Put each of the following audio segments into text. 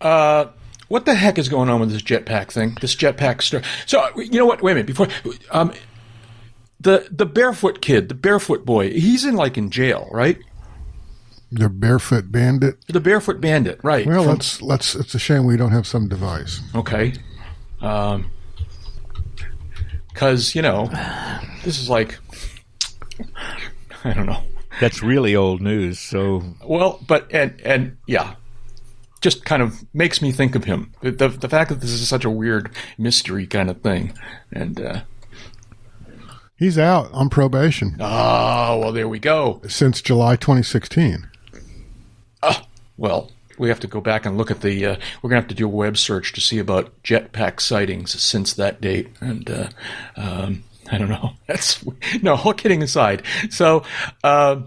uh, what the heck is going on with this jetpack thing? This jetpack story. So you know what? Wait a minute. Before um, the the barefoot kid, the barefoot boy, he's in like in jail, right? The barefoot bandit. The barefoot bandit, right? Well, From- let's let's. It's a shame we don't have some device. okay. Um, because you know, this is like, I don't know. That's really old news. So Well, but and and yeah, just kind of makes me think of him. The the, fact that this is such a weird mystery kind of thing, and uh, He's out on probation oh well, there we go. since July 2016. Well, we have to go back and look at the. Uh, we're gonna have to do a web search to see about jetpack sightings since that date, and uh, um, I don't know. That's no. All kidding aside, so. Uh,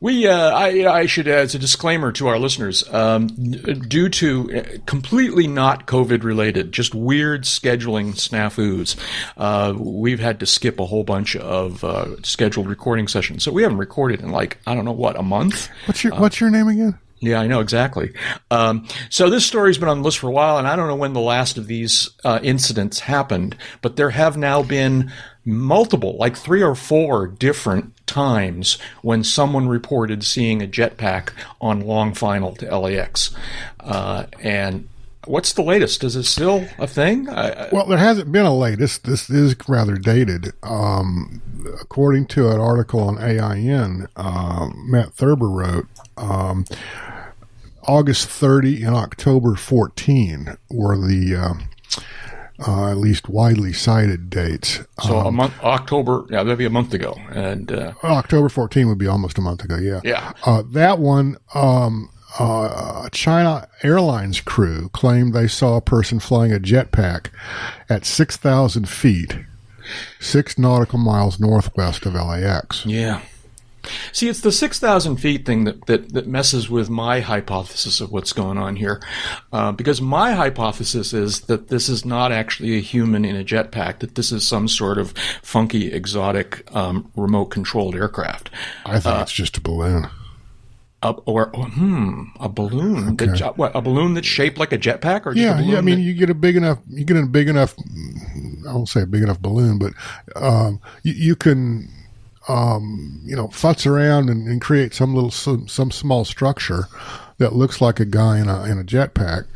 we, uh, I, I should, as a disclaimer to our listeners, um, due to uh, completely not COVID related, just weird scheduling snafus, uh, we've had to skip a whole bunch of uh, scheduled recording sessions. So we haven't recorded in like I don't know what a month. What's your What's your name again? Yeah, I know exactly. Um, so this story's been on the list for a while, and I don't know when the last of these uh, incidents happened, but there have now been multiple, like three or four different times when someone reported seeing a jetpack on long final to LAX. Uh, and what's the latest? Is it still a thing? I, I, Well, there hasn't been a latest. This is rather dated. Um, according to an article on AIN, uh, Matt Thurber wrote, um, August 30 and October 14 were the uh, uh, at least widely cited dates. so a month, October, yeah, that'd be a month ago. And uh, October 14 would be almost a month ago. Yeah. yeah, Uh, that one, um, uh, China Airlines crew claimed they saw a person flying a jetpack at 6,000 feet, six nautical miles northwest of LAX. Yeah. See, it's the 6,000 feet thing that, that, that messes with my hypothesis of what's going on here. Uh, because my hypothesis is that this is not actually a human in a jetpack, that this is some sort of funky, exotic, um, remote controlled aircraft. I think it's just a balloon. Uh, or, hmm, a balloon. That, what, a balloon that's shaped like a jetpack? Or Yeah, yeah. I mean, that- you get a big enough, you get a big enough. I won't say a big enough balloon, but um, you, you can, um, you know, futz around and, and create some little some, some small structure that looks like a guy in a in a jetpack,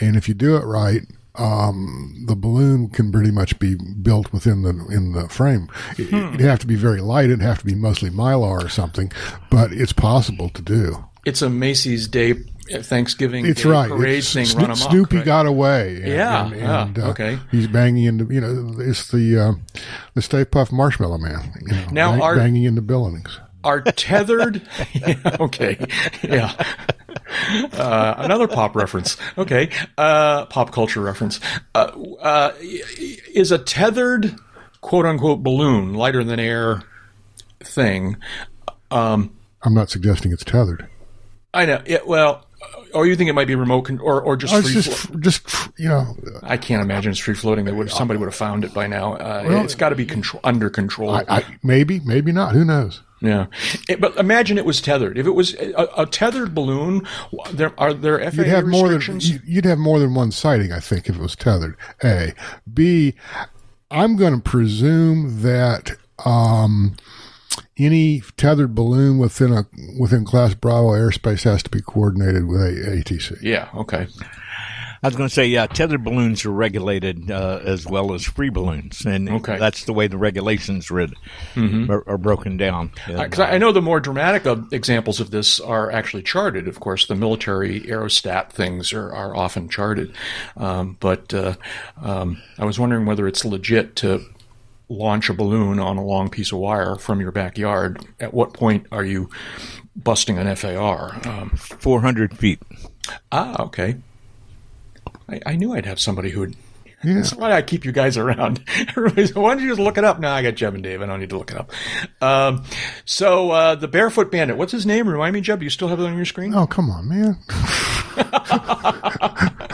and if you do it right. Um, the balloon can pretty much be built within the in the frame. It, It'd have to be very light. It'd have to be mostly mylar or something, but it's possible to do. it's a Macy's Day Thanksgiving It's Day right. parade It's thing Sno- run amok. Snoopy right? got away. And, Yeah, and, yeah, and, uh, okay. He's banging into you know it's the uh, the Stay Puft Marshmallow Man. You know, Now, bang- are- banging into buildings. are tethered. yeah, okay, yeah. Uh, another pop reference. Okay, uh, pop culture reference. Uh, uh, is a tethered, quote unquote, balloon lighter than air thing. Um, I'm not suggesting it's tethered. I know. It, well, or you think it might be remote con- or or just Oh, free? just flo- just you know I can't imagine it's free floating. They would somebody would have found it by now. Uh, it's got to be control under control. I, I, maybe maybe not. Who knows? Yeah, It- but imagine it was tethered. If it was a, a tethered balloon, there are there FAA You'd have more than restrictions? you- you'd have more than one sighting. I think if it was tethered. A, B. I'm going to presume that um, any tethered balloon within a within Class Bravo airspace has to be coordinated with a, ATC. yeah. Okay. I was going to say, yeah, tethered balloons are regulated uh, as well as free balloons, and Okay. that's the way the regulations read, are, are broken down. Because I I know the more dramatic of examples of this are actually charted. Of course, the military aerostat things are, are often charted. Um, but uh, um, I was wondering whether it's legit to launch a balloon on a long piece of wire from your backyard. At what point are you busting an FAR? Um, 400 feet. ah, okay. I, I knew I'd have somebody who would. Yeah. That's why I keep you guys around. Everybody's, why don't you just look it up? No, I got Jeb and Dave. I don't need to look it up. Um, so uh, the Barefoot Bandit. What's his name? Remind me, Jeb. You still have it on your screen? Oh come on, man!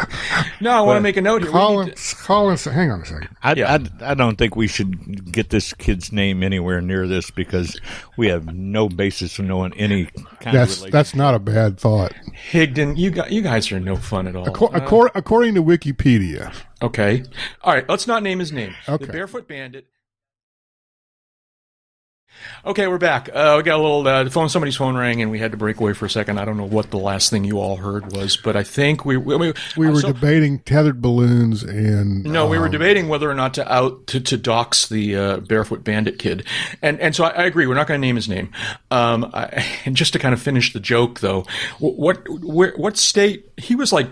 No, I want to make a note here. We Colin, need to- Colin, hang on a second. I, Yeah. I, I don't think we should get this kid's name anywhere near this because we have no basis of knowing any kind of That's relation. that's not a bad thought. Higdon, you got you guys are no fun at all. Acco- Uh, according to Wikipedia, okay, all right. Let's not name his name. Okay. The Barefoot Bandit. Okay, we're back. Uh, we got a little uh, the phone. Somebody's phone rang, and we had to break away for a second. I don't know what the last thing you all heard was, but I think we we, we were so- debating tethered balloons and No, we were um, debating whether or not to out to, to dox the uh, barefoot bandit kid, and and so I, I agree. We're not going to name his name. Um, I, and just to kind of finish the joke, though, what where, what state he was like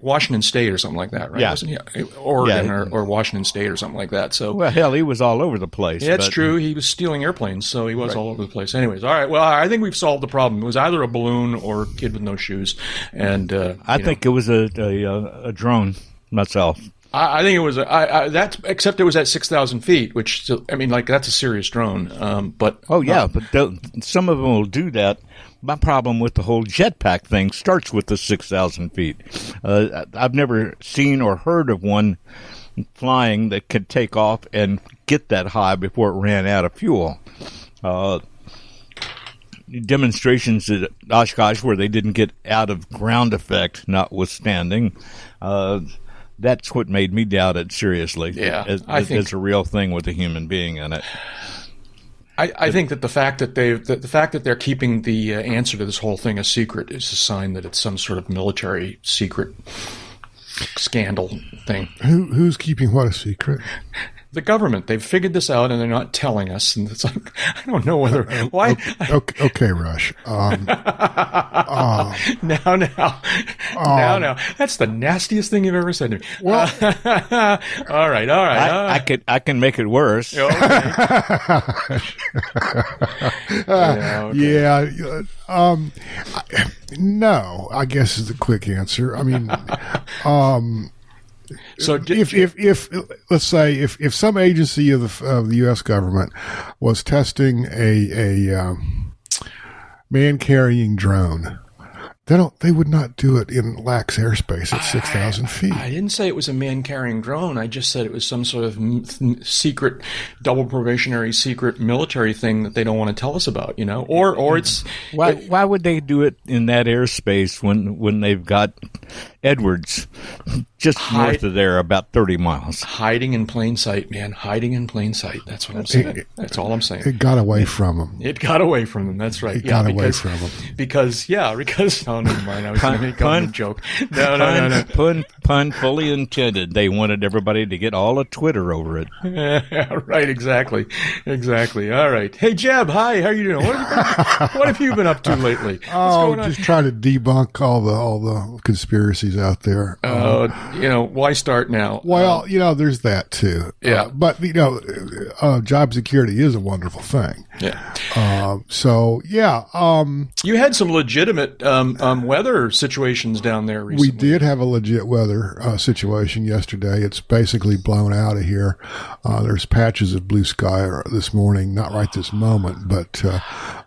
Washington State or something like that, right? Yeah. Wasn't he Oregon Yeah. or, or Washington State or something like that? So. well, hell, he was all over the place. yeah, that's but- true. He was stealing airplanes, so he was all over the place. Anyways, all right. Well, I think we've solved the problem. It was either a balloon or a kid with no shoes, and uh, I you know. think it was a, a, a- a drone myself. I, I think it was. a- I, I, that's except it was at six thousand feet, which still- I mean, like that's a serious drone. Um, but Oh yeah, but they'll- some of them will do that. My problem with the whole jetpack thing starts with the six thousand feet. Uh, I've never seen or heard of one flying that could take off and get that high before it ran out of fuel. Uh, demonstrations at Oshkosh where they didn't get out of ground effect, notwithstanding. Uh, that's what made me doubt it seriously. Yeah, as, I think- as a real thing with a human being in it. I, I think that the fact that they that the fact that they're keeping the uh, answer to this whole thing a secret is a sign that it's some sort of military secret scandal thing. Who who's keeping what a secret? The government they've figured this out and they're not telling us. And it's like I don't know whether uh, uh, why Okay, okay Rush. Um, um now now now um, now that's the nastiest thing you've ever said to me. well, all right, all right, all I, I could I can make it worse. Okay. Uh, yeah, okay. yeah. Um, I- no, I guess is the quick answer. I mean, um, So did, if if if let's say if if some agency of the of the U.S. government was testing a a um, man carrying drone, they don't they would not do it in lax airspace at six thousand feet. I didn't say it was a man carrying drone. I just said it was some sort of m- th- secret, double probationary secret military thing that they don't want to tell us about, you know? Or, or it's Why why would they do it in that airspace when when they've got Edwards just Hide- north of there, about thirty miles? hiding in plain sight, man. Hiding in plain sight. That's what I'm saying. That's all I'm saying. It got away from them. It got away from them. That's right. It yeah, got away from from 'em. Because yeah, because oh never mind. I was going to make pun- a joke. No, no, no, no. Pun, pun fully intended. They wanted everybody to get all of Twitter over it. Yeah, right, exactly, exactly. All right. Hey, Jeb. Hi. How you doing? What have you been, what have you been up to lately? What's Oh, just trying to debunk all the all the conspiracies out there. Uh, you know, why start now? Well, you know, there's that too. Yeah. Uh, but you know, uh, job security is a wonderful thing. Yeah. Uh, so yeah, um, You had some legitimate um, um, weather situations down there recently. we did have a legit weather uh, situation yesterday. It's basically blown out of here. Uh, there's patches of blue sky this morning, not right this moment, but uh,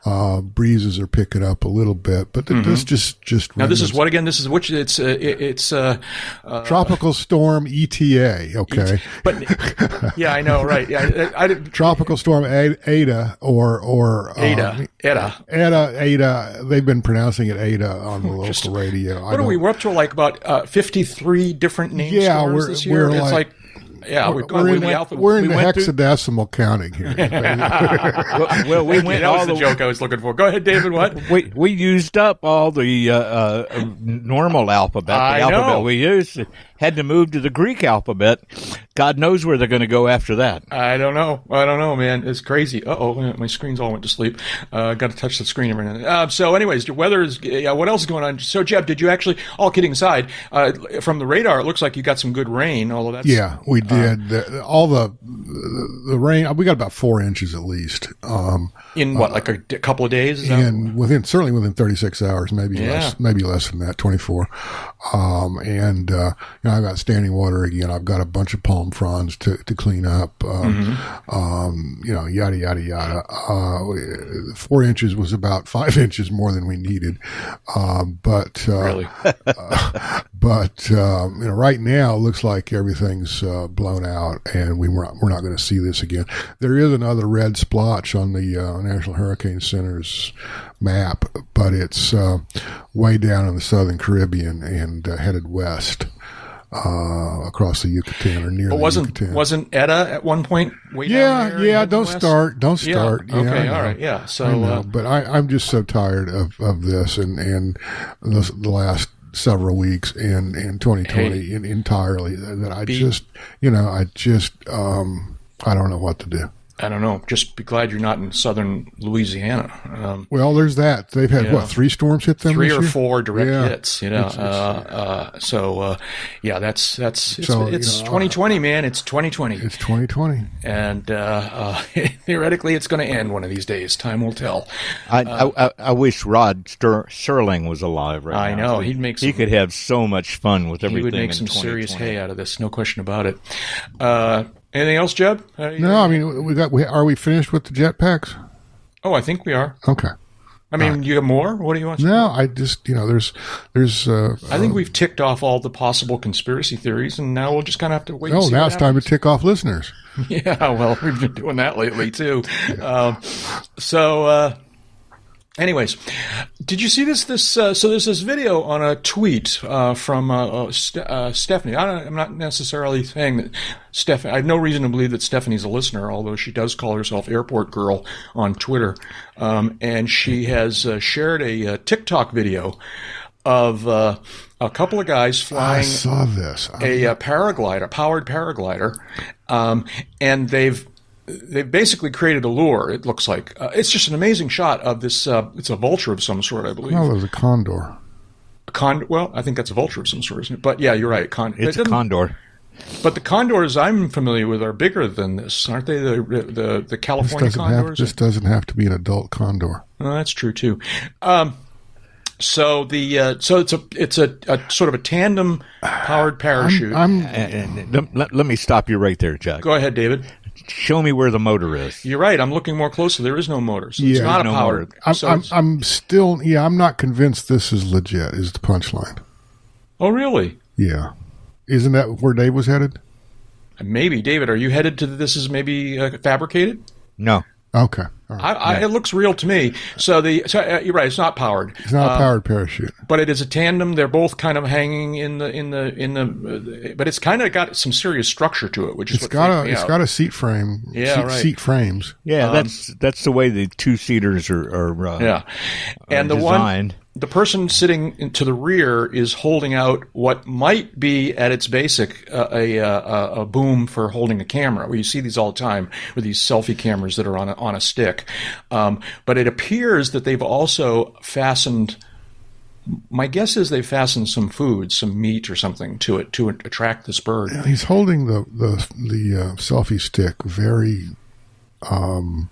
uh, breezes are picking up a little bit. But this just just Mm-hmm. Now this is what again? This is which? It's uh, it, it's uh, tropical storm ETA. Okay. but yeah, I know, right? Yeah, I, I did Tropical storm Ada or or uh, Ada, Ada. Ada, Ada. They've been pronouncing it Ada on the local radio. I What are we? We're up to like about uh, fifty-three different name Yeah, we're- this year. we're It's like- like, yeah, we've gone We're in, the the, we're in we the went through- hexadecimal counting here. Well, well, we went that was all the the joke I was looking for. Go ahead, David. What? We we used up all the uh, uh, normal alphabet, the I alphabet know. we used. Had to move to the Greek alphabet. God knows where they're going to go after that. I don't know. I don't know, man. It's crazy. Uh oh, my screens all went to sleep. Uh, got to touch the screen every now and then. Uh, so, anyways, the weather is. Yeah, what else is going on? So, Jeb, did you actually? All kidding aside, uh, from the radar, it looks like you got some good rain. Although that's yeah, we did. The- all the the rain. We got about four inches at least. Um, in what, like a d- couple of days? Is and within certainly within 36 hours, maybe Yeah. less, maybe less than that, 24. Um, and uh, you know, I've got standing water again. I've got a bunch of palm fronds to, to clean up. Um, um, you know, yada yada yada. Uh, four inches was about five inches more than we needed. Um, but uh, really? But um, you know, right now it looks like everything's uh, blown out, and we we're not, we're not going to see this again. There is another red splotch on the uh, National Hurricane Center's map, but it's uh, way down in the southern Caribbean and uh, headed west uh, across the Yucatan or near But the wasn't Yucatan. wasn't Etta at one point way yeah, yeah. Don't west? start. Don't start. Yeah, okay, all right, yeah. So, I uh, but I, I'm just so tired of, of this and and the, the last several weeks in in 2020 Hey. in, entirely that I Be- just you know I just um I don't know what to do. I don't know. Just be glad you're not in southern Louisiana. Um, Well, there's that. They've had Yeah. what three storms hit them three this or year? four direct Yeah. hits, you know. It's- it's- uh, uh, so uh, yeah, that's that's it's, So, you know, 2020, man. It's 2020, It's 2020. and uh, uh, theoretically, it's going to end one of these days. Time will tell. I, I, I, I wish Rod Ster- Serling was alive right I now. I know. He'd make He could have so much fun with everything. He would make in some serious hay out of this, no question about it. Uh, anything else, Jeb? Uh, No, I mean we got. We, are we finished with the jetpacks? Oh, I think we are. Okay. I mean, you have more? What do you want? To say? No, I just you know there's there's. Uh, I think we've ticked off all the possible conspiracy theories, and now we'll just kind of have to wait. oh, now it's time to tick off listeners. Yeah, well, we've been doing that lately too. Um, so, uh, anyways, did you see this? This uh, so there's this video on a tweet uh, from uh, uh, Ste- uh, Stephanie. I don't, I'm not necessarily saying that Stephanie. I have no reason to believe that Stephanie's a listener, although she does call herself Airport Girl on Twitter, um, and she has uh, shared a, uh TikTok video of uh, a couple of guys flying. I saw this. I- a, uh paraglider, powered paraglider, um, and they've they've basically created a lure. It looks like uh, it's just an amazing shot of this. Uh, it's a vulture of some sort, I believe. oh, there's a condor. A Con- well, I think that's a vulture of some sort, isn't it? But yeah, you're right. Con- It's it a condor. But the condors I'm familiar with are bigger than this, aren't they? The the the This California doesn't have condors. this doesn't have to be an adult condor. Oh, that's true too. Um, so the uh, so it's a it's a, a sort of a tandem powered parachute. I'm And- and let, let- let me stop you right there, Jack. Go ahead, David. Show me where the motor is. You're right. I'm looking more closely. There is no motor. So it's not a no powered. I'm, so I'm, I'm still yeah I'm not convinced this is legit. Is the punchline? oh, really? Yeah, isn't that where Dave was headed? Maybe, David. Are you headed to this? Is maybe uh, fabricated? No. Okay, all right. I, I, It looks real to me. So the so, uh, you're right. It's not powered, It's not a powered parachute. but it is a tandem. They're both kind of hanging in the in the in the. Uh, but it's kind of got some serious structure to it, which is It's what got freaked a me it's out. got a seat frame. Yeah, seat, right. seat frames. Yeah, Um, that's that's the way the two seaters are, are uh, yeah, and the designed. one the person sitting to the rear is holding out what might be at its basic uh, a, a a boom for holding a camera. Where you see these all the time with these selfie cameras that are on a, on a stick, um, but it appears that they've also fastened. My guess is they fastened some food, some meat or something to it to attract this bird. He's holding the the the uh, selfie stick very um,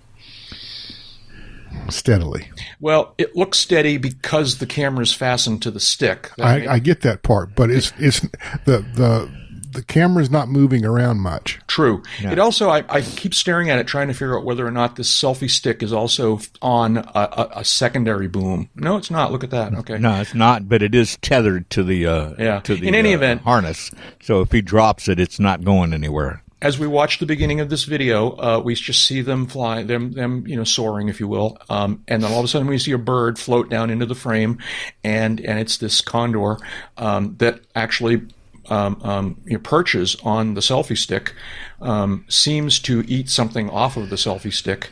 steadily. Well, it looks steady because the camera's fastened to the stick. That may- I, I get that part, but it's it's the the the camera's not moving around much. True. It also, I, I keep staring at it, trying to figure out whether or not this selfie stick is also on a, a, a secondary boom. No, it's not. Look at that. Okay. No, it's not, but it is tethered to the uh, Yeah. to the In any uh, event- harness. So if he drops it, it's not going anywhere. As we watch the beginning of this video, uh, we just see them fly, them, them, you know, soaring, if you will, um, and then all of a sudden we see a bird float down into the frame, and and it's this condor um, that actually. Um, um, you know, perches on the selfie stick, um, seems to eat something off of the selfie stick,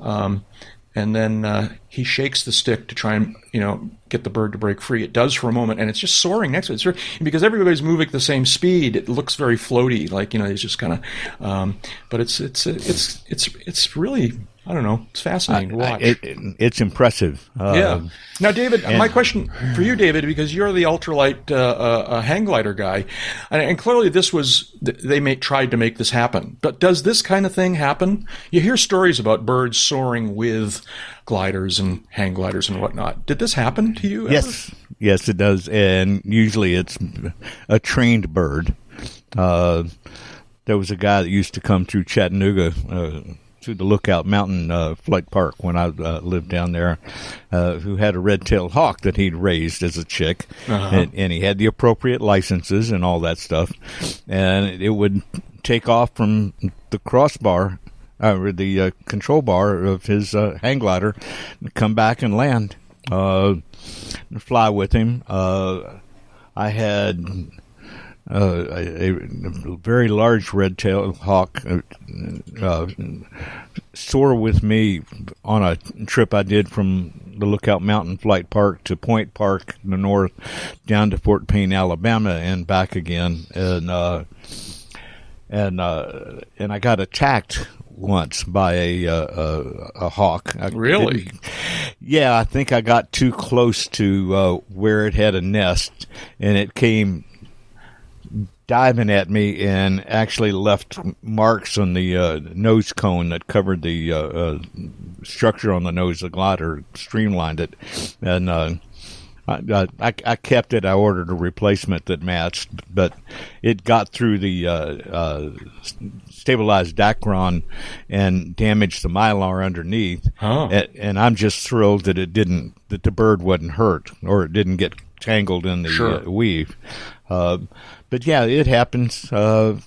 um, and then uh, he shakes the stick to try and you know get the bird to break free. It does for a moment, and it's just soaring next to it. It's because everybody's moving at the same speed. It looks very floaty, like you know, he's just kind of. Um, but it's it's it's it's it's really I don't know. It's fascinating to watch. It, it- it's impressive. Yeah. Now, David, my question for you, David, because you're the ultralight uh, uh, uh, hang glider guy, and, and clearly this was they made, tried to make this happen. But does this kind of thing happen? You hear stories about birds soaring with gliders and hang gliders and whatnot. Did this happen to you? ever? Yes, yes, it does, and usually it's a trained bird. Uh, there was a guy that used to come through Chattanooga uh, to the Lookout Mountain uh, Flight Park when I uh, lived down there, uh, who had a red-tailed hawk that he'd raised as a chick, Uh-huh. and, and he had the appropriate licenses and all that stuff, and it would take off from the crossbar. Uh, or the uh, control bar of his uh, hang glider, and come back and land, uh, fly with him. Uh, I had uh, a, a very large red-tailed hawk uh, uh, soar with me on a trip I did from the Lookout Mountain Flight Park to Point Park in the north, down to Fort Payne, Alabama, and back again. And uh, and uh, and I got attacked once by a uh, a, a hawk. I Really? yeah, I think I got too close to uh, where it had a nest, and it came diving at me and actually left marks on the uh, nose cone that covered the uh, uh, structure on the nose of the glider, streamlined it, and. Uh, I, I, I kept it. I ordered a replacement that matched, but it got through the uh, uh, stabilized Dacron and damaged the mylar underneath. Oh. And, and I'm just thrilled that it didn't, that the bird wasn't hurt or it didn't get tangled in the Sure. uh, weave. Uh, but yeah, it happens. Uh,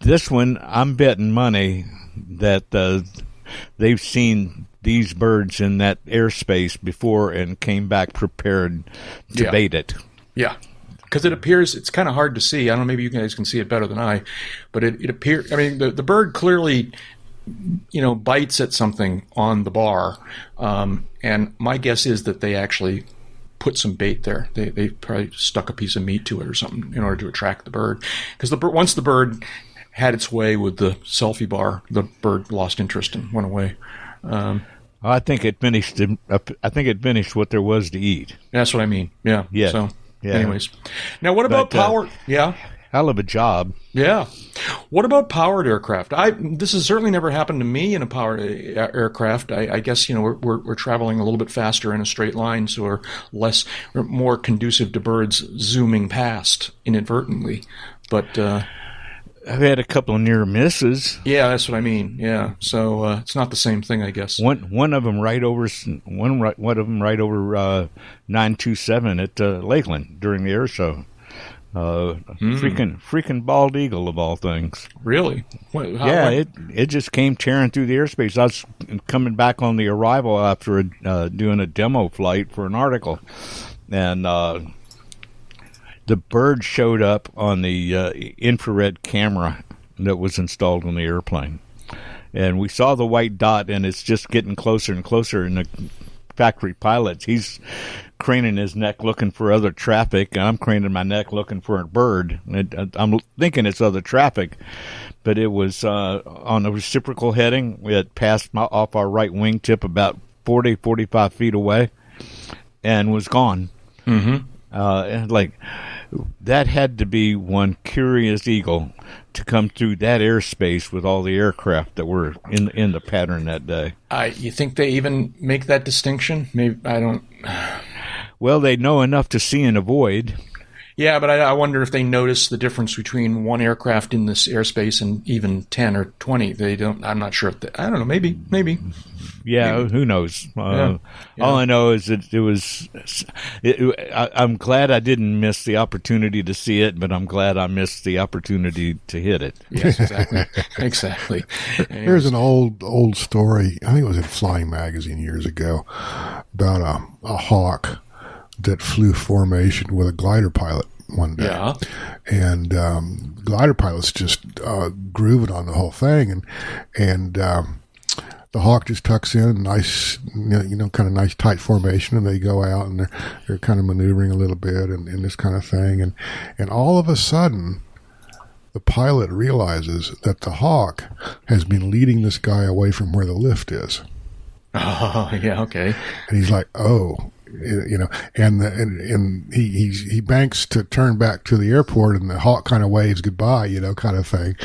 this one, I'm betting money that uh, they've seen these birds in that airspace before and came back prepared to Yeah. bait it. Yeah. Because it appears it's kind of hard to see. I don't know. Maybe you guys can see it better than I, but it, it appears. I mean, the the bird clearly, you know, bites at something on the bar, um, and my guess is that they actually put some bait there. They they probably stuck a piece of meat to it or something in order to attract the bird. Because the once the bird had its way with the selfie bar, the bird lost interest and went away. Um, I think it finished. I think it finished what there was to eat. that's what I mean. Yeah. Yeah. So, Yeah. anyways, now what about But, uh, power? yeah. Hell of a job. Yeah. What about powered aircraft? I this has certainly never happened to me in a powered aircraft. I, I guess you know we're, we're we're traveling a little bit faster in a straight line, so we're less we're more conducive to birds zooming past inadvertently. But uh, I've had a couple of near misses. yeah, that's what I mean. Yeah. So uh, it's not the same thing, I guess. One one of them right over one right one of them right over uh, nine two seven at uh, Lakeland during the air show. Uh, freaking freaking bald eagle of all things. Really? What, how- yeah, what- it it just came tearing through the airspace. I was coming back on the arrival after a, uh, doing a demo flight for an article, and uh, the bird showed up on the uh, infrared camera that was installed on the airplane, and we saw the white dot, and it's just getting closer and closer. And the factory pilots, he's craning his neck looking for other traffic, and I'm craning my neck looking for a bird. And I'm thinking it's other traffic, but it was uh, on a reciprocal heading. It passed my, off our right wingtip about 40, 45 feet away, and was gone. Mhm. Uh, and like that had to be one curious eagle to come through that airspace with all the aircraft that were in in the pattern that day. I you think they even make that distinction? Maybe I don't. Well, they know enough to see and avoid. Yeah, but I, I wonder if they notice the difference between one aircraft in this airspace and even ten or twenty. They don't. I'm not sure. If they, I don't know. Maybe. Maybe. Yeah, who knows? Uh, Yeah. Yeah. All I know is that it was. It, I, I'm glad I didn't miss the opportunity to see it, but I'm glad I missed the opportunity to hit it. Yes, exactly. exactly. There's an old old story. I think it was in Flying Magazine years ago about a, a hawk that flew formation with a glider pilot one day. Yeah. and um, glider pilots just uh, grooving on the whole thing, and and um, the hawk just tucks in, nice, you know, kind of nice tight formation, and they go out and they're they're kind of maneuvering a little bit and, and this kind of thing, and and all of a sudden. The pilot realizes that the hawk has been leading this guy away from where the lift is Oh, yeah. Okay. and he's like, "Oh, you know," and the, and and he he's, he banks to turn back to the airport, and the hawk kind of waves goodbye, you know, kind of thing,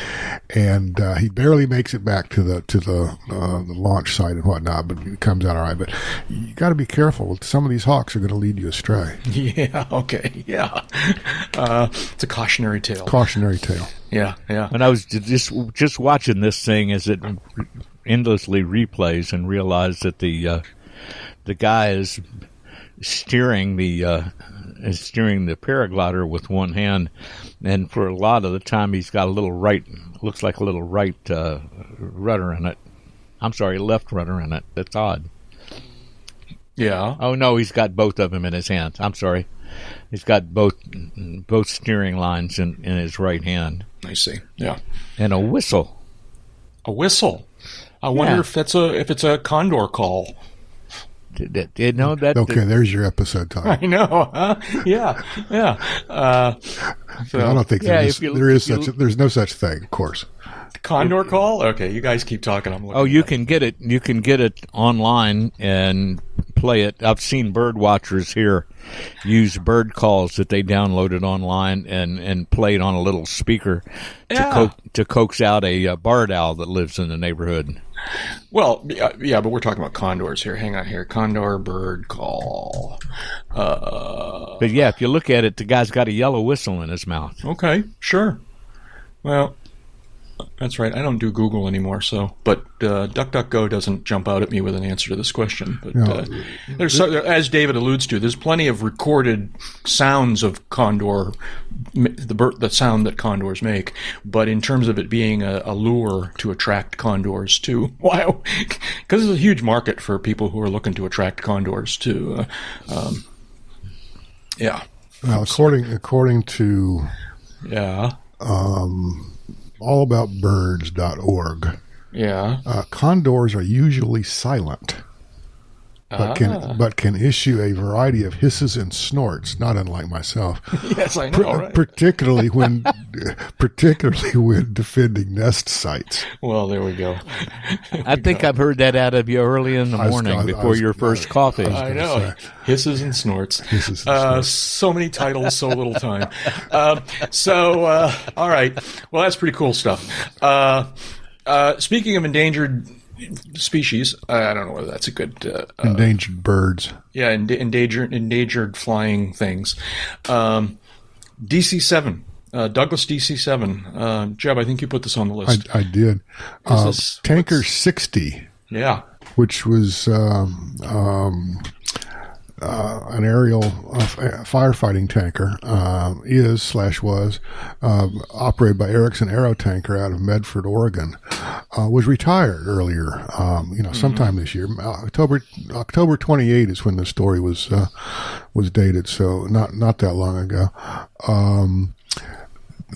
and uh, he barely makes it back to the to the uh, the launch site and whatnot, but it comes out all right. But you got to be careful; some of these hawks are going to lead you astray. Yeah. Okay. Yeah. Uh, it's a cautionary tale. Cautionary tale. Yeah. Yeah. And I was just just watching this thing as it endlessly replays and realized that the uh, the guy is steering the uh, steering the paraglider with one hand, and for a lot of the time he's got a little right looks like a little right uh, rudder in it. I'm sorry, left rudder in it. That's odd. Yeah. Oh no, he's got both of them in his hands. I'm sorry. He's got both both steering lines in, in his right hand. I see. Yeah. And a whistle. A whistle. I wonder Yeah. if that's a if it's a condor call. Did, did, did know that? Okay, there's your episode time. I know. Huh? Yeah. Yeah. Uh, so, I don't think Yeah, there is, you- there is if you- such. A, there's no such thing, of course. condor call. Okay, you guys keep talking. I'm looking. Oh, you at it. can get it. You can get it online and play it. I've seen bird watchers here use bird calls that they downloaded online and and played on a little speaker to co- to coax out a, uh barred owl that lives in the neighborhood. Well, yeah, yeah, but we're talking about condors here. Hang on here. Condor bird call. Uh, But yeah, if you look at it, the guy's got a yellow whistle in his mouth. okay, sure. Well, that's right. I don't do Google anymore, so but uh, DuckDuckGo doesn't jump out at me with an answer to this question. But uh, there's, so, as David alludes to, there's plenty of recorded sounds of condor, the the sound that condors make. But in terms of it being a, a lure to attract condors to, wow, because there's a huge market for people who are looking to attract condors to. Uh, um, yeah, Now, according according to yeah, allaboutbirds.org, yeah. uh, condors are usually silent, but can Ah. but can issue a variety of hisses and snorts, not unlike myself. Yes, I know. Right? particularly when particularly when defending nest sites. Well, there we go. I think I've heard that out of you early in the morning I- I before was- your first coffee. I know. Hisses and snorts. Hisses and Uh, snorts. so many titles, so little time. Uh, so, uh, all right. Well, that's pretty cool stuff. Uh, uh, speaking of endangered species, I don't know whether that's a good. Uh, uh, Endangered birds. yeah, end- endangered endangered flying things. Um, DC seven. Uh, Douglas DC seven. Uh, Jeb, I think you put this on the I, list. I did. Uh, this- Tanker 60, yeah. which was um, um, uh, an aerial uh, firefighting tanker, um, is slash was um, operated by Erickson Aero Tanker out of Medford, Oregon. Uh, was retired earlier, um, you know, sometime this year. October October 28 is when the story was uh, was dated, so not not that long ago. Um,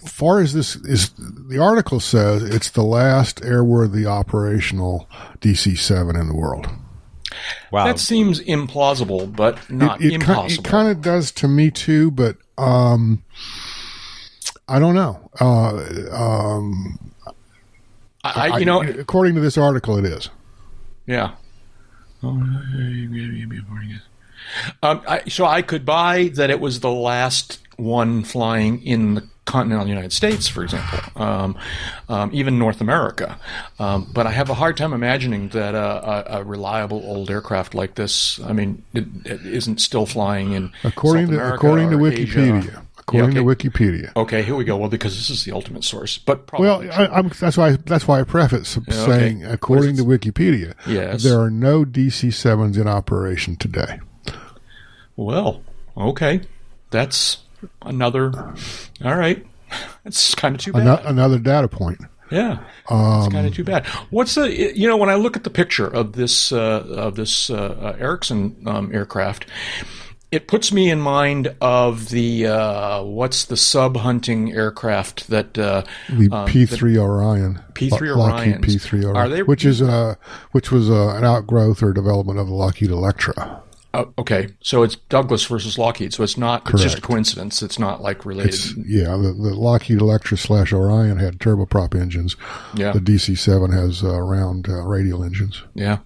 far as this is, the article says it's the last airworthy operational DC-7 in the world. Wow. That seems implausible, but not it, ki- impossible. it kind of does to me too, but um, I don't know. Uh, um, I, I, you know, according to this article, it is. Yeah. Um, I, so I could buy that it was the last one flying in the continental United States, for example, um, um, even North America. Um, but I have a hard time imagining that uh, a, a reliable old aircraft like this, I mean, it, it isn't still flying in According South to According to Wikipedia. Asia. According Yeah, okay. to Wikipedia. Okay, here we go. Well, because this is the ultimate source, but probably Well, I, I'm, that's why that's why I preface saying, okay. according to Wikipedia, Yes. there are no DC-7s in operation today. Well, okay. That's another. All right. That's kind of too bad. Ano- another data point. yeah. Um, it's kind of too bad. What's the? You know, when I look at the picture of this uh, of this uh, uh, Erickson um, aircraft, it puts me in mind of the uh, what's the sub hunting aircraft that uh, The um, P3 Orion, P3 Lockheed P3 Orion, which is uh, which was uh, an outgrowth or development of the Lockheed Electra. Uh, okay, so it's Douglas versus Lockheed. So it's not. It's just a coincidence. It's not like related. Yeah, the, the Lockheed Electra slash Orion had turboprop engines. Yeah. The DC-7 has uh, round uh, radial engines. Yeah,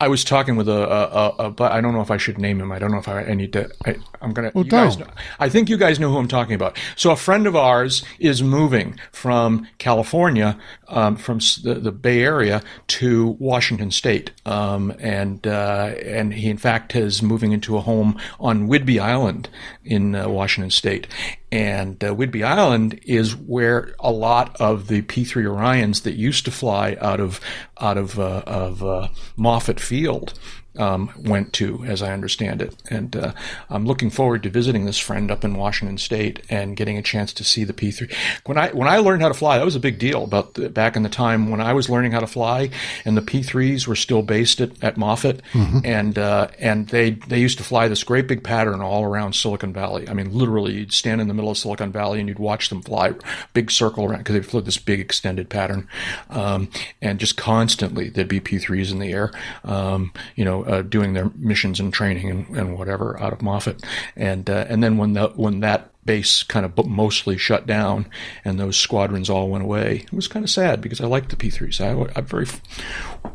I was talking with a, a, a, a but I don't know if I should name him. I don't know if I, I need to. I, I'm gonna. guys don't. know, I think you guys know who I'm talking about. So a friend of ours is moving from California, um, from the, the Bay Area to Washington State, um, and uh, and he in fact is moving into a home on Whidbey Island in uh, Washington State. and uh, Whidbey Island is where a lot of the P3 Orions that used to fly out of out of uh, of uh, Moffett Field um, went to, as I understand it. And uh, I'm looking forward to visiting this friend up in Washington State and getting a chance to see the P3. When I when I learned how to fly, that was a big deal. About the, back in the time when I was learning how to fly, and the P3s were still based at, at Moffett, mm-hmm. and uh, and they they used to fly this great big pattern all around Silicon Valley. I mean, literally, you'd stand in the middle of Silicon Valley and you'd watch them fly, big circle around because they flew this big extended pattern, um, and just constantly there'd be P3s in the air. Um, you know, uh, doing their missions and training and, and whatever out of Moffett. And uh, and then when the when that base kind of mostly shut down and those squadrons all went away, it was kind of sad because I liked the P3s. I, I have a very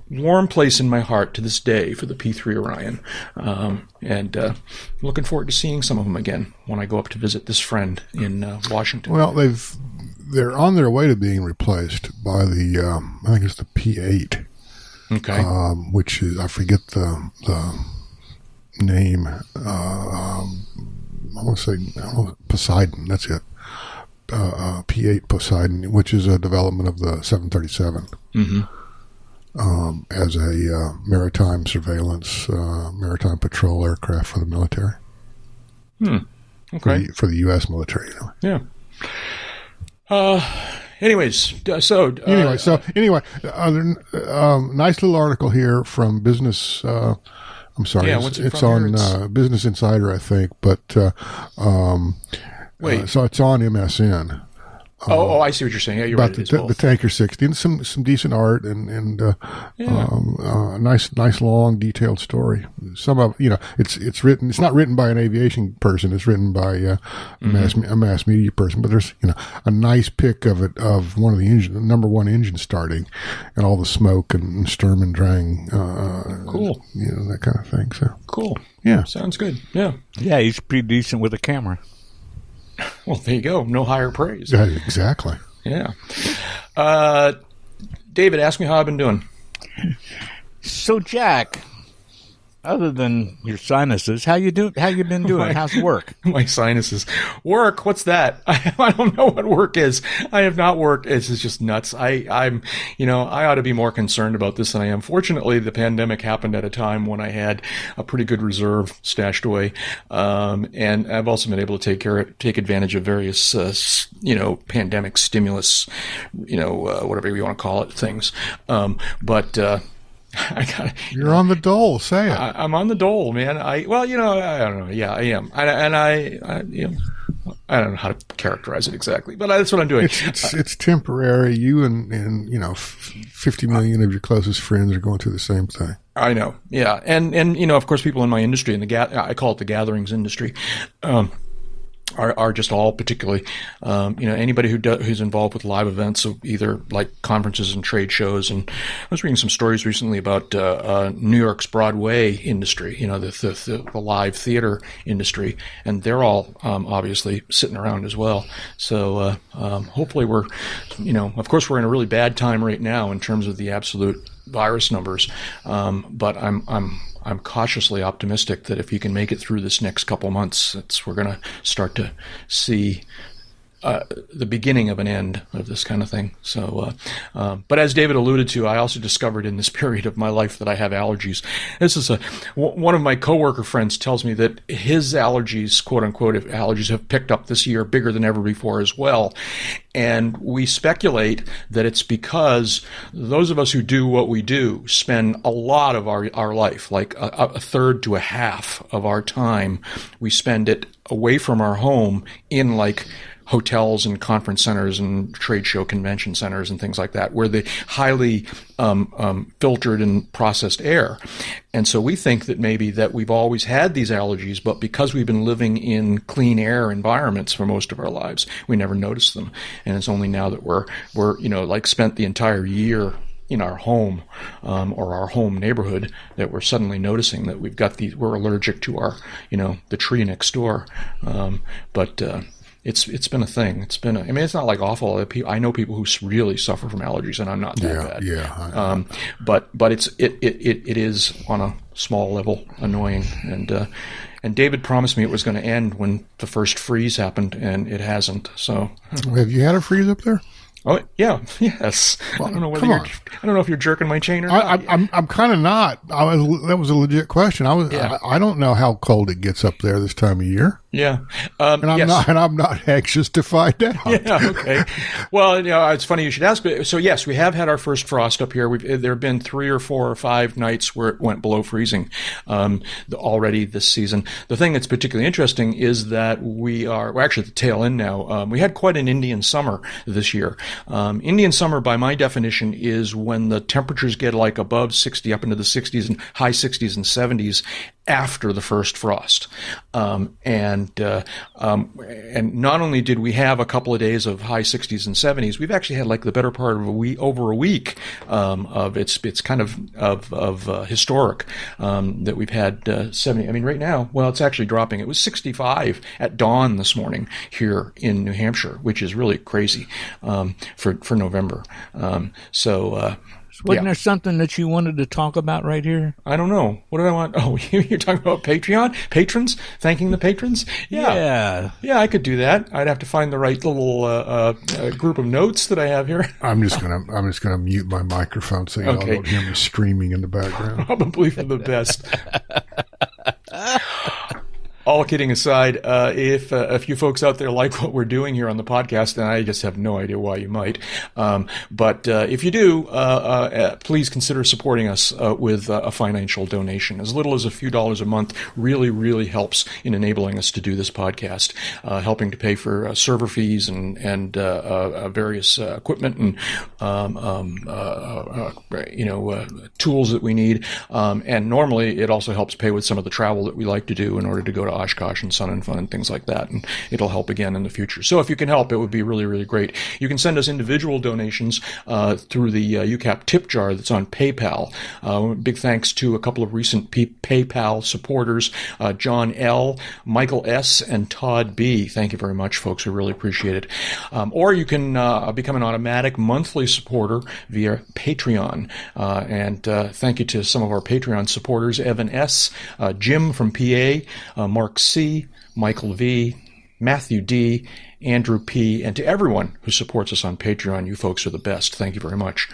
warm place in my heart to this day for the P3 Orion, um, and uh, looking forward to seeing some of them again when I go up to visit this friend in uh, Washington. Well, they've they're on their way to being replaced by the um, I think it's the P8 Okay. Um, which is I forget the the name. Uh, um, I want to say Poseidon. That's it. Uh, uh, P8 Poseidon, which is a development of the 737. Mm-hmm. Um, as a uh, maritime surveillance, uh, maritime patrol aircraft for the military. Hmm. Okay. For the, for the U.S. military, anyway. Yeah. Uh, anyways, uh, so uh, anyway, so anyway, uh, um, nice little article here from Business. Uh, I'm sorry, yeah, it's, it's on it's... Uh, Business Insider, I think, but uh, um, wait, so it's on MSN. Oh, oh, I see what you're saying. Yeah, you're about right. The, the, Tanker 60 and some some decent art and and uh, yeah. um, uh, nice nice long detailed story. Some of you know it's it's written it's not written by an aviation person. It's written by uh, mm-hmm. a mass a mass media person. But there's you know a nice pic of it of one of the engine the number one engine starting and all the smoke and Sturm and Drang. Uh, cool. You know that kind of thing. So cool. Yeah, sounds good. Yeah. Yeah, he's pretty decent with a camera. Well, there you go. No higher praise. Yeah, exactly. Yeah. Uh, David, ask me how I've been doing. So, Jack, other than your sinuses, how you do? How you been doing? My, How's work? My sinuses. Work? What's that? I, I, don't know what work is. I have not worked. This is just nuts. I, I'm, you know, I ought to be more concerned about this than I am. Fortunately, the pandemic happened at a time when I had a pretty good reserve stashed away, um, and I've also been able to take care, of, take advantage of various, uh, you know, pandemic stimulus, you know, uh, whatever you want to call it, things. Um, but uh, I got You're on the dole. Say it. I, am on the dole, man. I well, you know, I, don't know. Yeah, I am. I, and I, I, you know, I don't know how to characterize it exactly, but that's what I'm doing. It's it's, uh, it's temporary. You and and you know, 50 million of your closest friends are going through the same thing. I know. Yeah, and and you know, of course, people in my industry, in the ga- I call it the gatherings industry. Um, are, are just all particularly, um, you know, anybody who do, who's involved with live events, so either like conferences and trade shows. And I was reading some stories recently about uh, uh, New York's Broadway industry, you know, the, the, the live theater industry, and they're all um, obviously sitting around as well. So uh, um, hopefully we're, you know, of course we're in a really bad time right now in terms of the absolute virus numbers, um, but I'm I'm I'm cautiously optimistic that if you can make it through this next couple months, we're going to start to see uh, the beginning of an end of this kind of thing. So, uh, uh, but as David alluded to, I also discovered in this period of my life that I have allergies. This is a w- one of my coworker friends tells me that his allergies, quote unquote, allergies have picked up this year bigger than ever before as well. And we speculate that it's because those of us who do what we do spend a lot of our, our life, like a, a third to a half of our time, we spend it away from our home in like hotels and conference centers and trade show convention centers and things like that, where the highly um, um, filtered and processed air. And so we think that maybe that we've always had these allergies, but because we've been living in clean air environments for most of our lives, we never noticed them. And it's only now that we're we're you know like spent the entire year in our home um, or our home neighborhood that we're suddenly noticing that we've got these we're allergic to our you know the tree next door um, but uh, it's it's been a thing. It's been. A, I mean, it's not like awful. I know people who really suffer from allergies, and I'm not that yeah, bad. Yeah. Um, but but it's it, it it it is on a small level annoying, and uh, and David promised me it was going to end when the first freeze happened, and it hasn't. So, Have you had a freeze up there? Oh yeah, yes. I don't know whether come you're, on. I don't know if you're jerking my chain or I, not. I, I'm I'm kind of not. I was, that was a legit question. I was. Yeah. I, I don't know how cold it gets up there this time of year, yeah, um, and I'm yes. not. And I'm not anxious to find out. yeah, okay. Well, you know, it's funny you should ask. But so yes, we have had our first frost up here. We've there have been three or four or five nights where it went below freezing um, already this season. The thing that's particularly interesting is that we are we're actually at the tail end now. Um, we had quite an Indian summer this year. Um, Indian summer, by my definition, is when the temperatures get like above 60, up into the 60s and high 60s and 70s after the first frost. Um, and uh, um, and not only did we have a couple of days of high 60s and 70s, we've actually had like the better part of a week, over a week um, of it's it's kind of of, of uh, historic um, that we've had uh, 70. I mean, right now, well, it's actually dropping. It was 65 at dawn this morning here in New Hampshire, which is really crazy um, for for November. Um, so. Wasn't yeah. there something that you wanted to talk about right here? I don't know. What did I want? Oh, you're talking about Patreon patrons, thanking the patrons. Yeah, Yeah. yeah, I could do that. I'd have to find the right little uh, uh, uh, group of notes that I have here. I'm just gonna. I'm just gonna mute my microphone so y'all Okay. don't hear me screaming in the background. Probably for the best. All kidding aside, uh, if uh, if you folks out there like what we're doing here on the podcast, then I just have no idea why you might. Um, but uh, if you do, uh, uh, uh, please consider supporting us with a financial donation. As little as a few dollars a month really, really helps in enabling us to do this podcast, helping to pay for server fees and and various equipment and um, um, you know tools that we need. Um, and normally, it also helps pay with some of the travel that we like to do in order to go to Oshkosh and Sun and Fun and things like that. And it'll help again in the future. So if you can help, it would be really, really great. You can send us individual donations uh, through the uh, UCAP tip jar that's on PayPal. Uh, big thanks to a couple of recent P- PayPal supporters, uh, John L., Michael S., and Todd B. Thank you very much, folks. We really appreciate it. Um, or you can uh, become an automatic monthly supporter via Patreon. Uh, and thank you to some of our Patreon supporters Evan S., Jim from PA, uh, Mark C., Michael V., Matthew D., Andrew P., and to everyone who supports us on Patreon. You folks are the best. Thank you very much.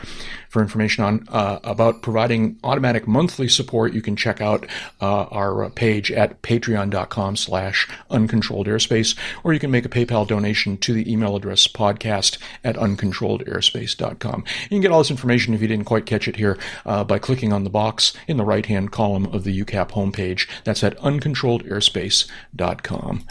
For information on uh, about providing automatic monthly support, you can check out uh, our uh, page at patreon.com slash uncontrolled airspace, or you can make a PayPal donation to the email address podcast at uncontrolledairspace.com. You can get all this information if you didn't quite catch it here uh, by clicking on the box in the right-hand column of the UCAP homepage. That's at uncontrolledairspace.com.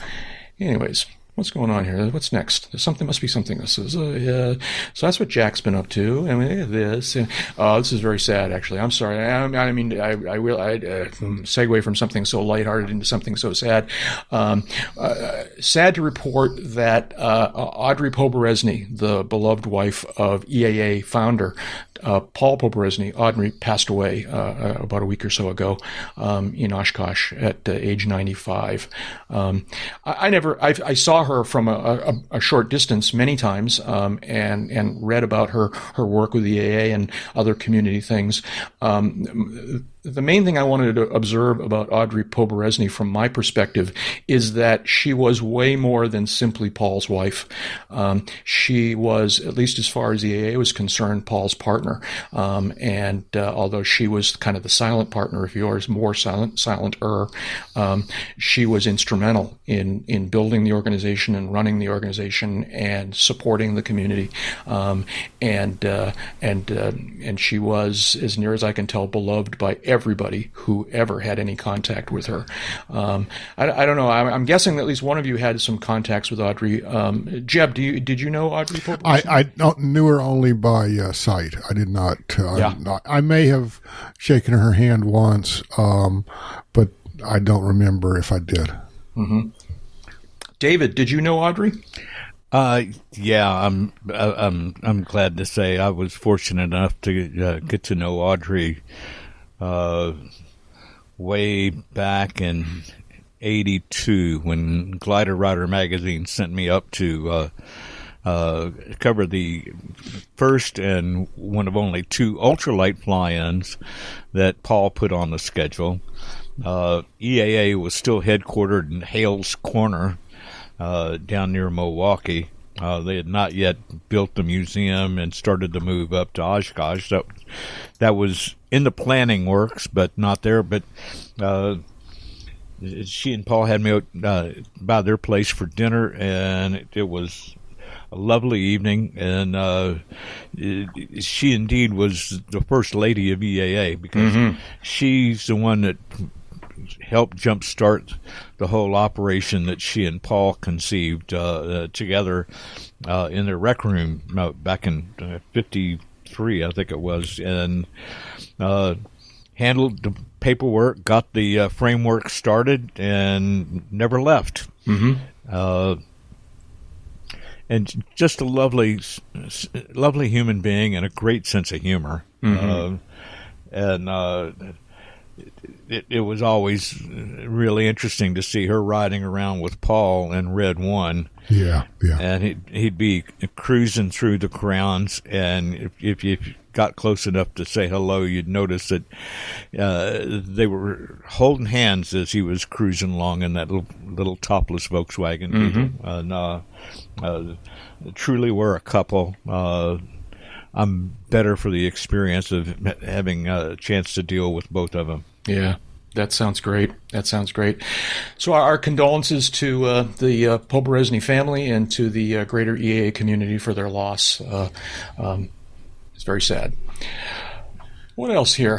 Anyways, what's going on here? What's next? There's something must be something. This is uh, uh, so that's what Jack's been up to. I mean, this. Uh, oh, this is very sad. Actually, I'm sorry. I, I mean, I, I will. I uh, segue from something so lighthearted into something so sad. Um, uh, sad to report that uh, Audrey Poberezny, the beloved wife of EAA founder. Uh, Paul Poberezny, Audrey passed away uh, uh, about a week or so ago um, in Oshkosh at uh, age 95. Um, I, I never, I, I saw her from a, a, a short distance many times um, and and read about her her work with the AA and other community things. Um, the main thing I wanted to observe about Audrey Poberezny from my perspective is that she was way more than simply Paul's wife. Um, she was, at least as far as the AA was concerned, Paul's partner. Um, and uh, although she was kind of the silent partner, of yours more silent, silent-er, um, she was instrumental in in building the organization and running the organization and supporting the community. Um, and uh, and uh, and she was, as near as I can tell, beloved by everybody who ever had any contact with her. Um, I, I, don't know. I'm, I'm, guessing that at least one of you had some contacts with Audrey. Um, Jeb, do you did you know Audrey? Pope? I, I knew her only by uh, sight. I did not. Uh, Yeah. not- I may have shaken her hand once, um, but I don't remember if I did. David, did you know Audrey? Uh, yeah, I'm, uh, I'm, I'm glad to say I was fortunate enough to uh, get to know Audrey, uh, way back in '82 when Glider Rider magazine sent me up to uh, uh, cover the first and one of only two ultralight fly-ins that Paul put on the schedule. uh, EAA was still headquartered in Hales Corner uh, down near Milwaukee. Uh, they had not yet built the museum and started to move up to Oshkosh. That, that was in the planning works, but not there. But uh, she and Paul had me uh, by their place for dinner, and it, it was a lovely evening. And uh, it, she indeed was the first lady of EAA because mm-hmm. she's the one that helped jumpstart the whole operation that she and Paul conceived uh, uh, together uh, in their rec room uh, back in '53, I think it was, and handled the paperwork, got the framework started, and never left. Mm-hmm and just a lovely, lovely human being and a great sense of humor. Mm-hmm. Uh, and uh, it, it was always really interesting to see her riding around with Paul in Red One. Yeah, yeah. And he'd, he'd be cruising through the crowns, and if, if you got close enough to say hello, you'd notice that uh, they were holding hands as he was cruising along in that little, little topless Volkswagen. Mm-hmm. And uh, uh, truly were a couple. Uh, I'm better for the experience of having a chance to deal with both of them. Yeah. That sounds great. That sounds great. So, our condolences to uh, the uh, family and to the uh, greater EAA community for their loss. Uh, um, it's very sad. What else here?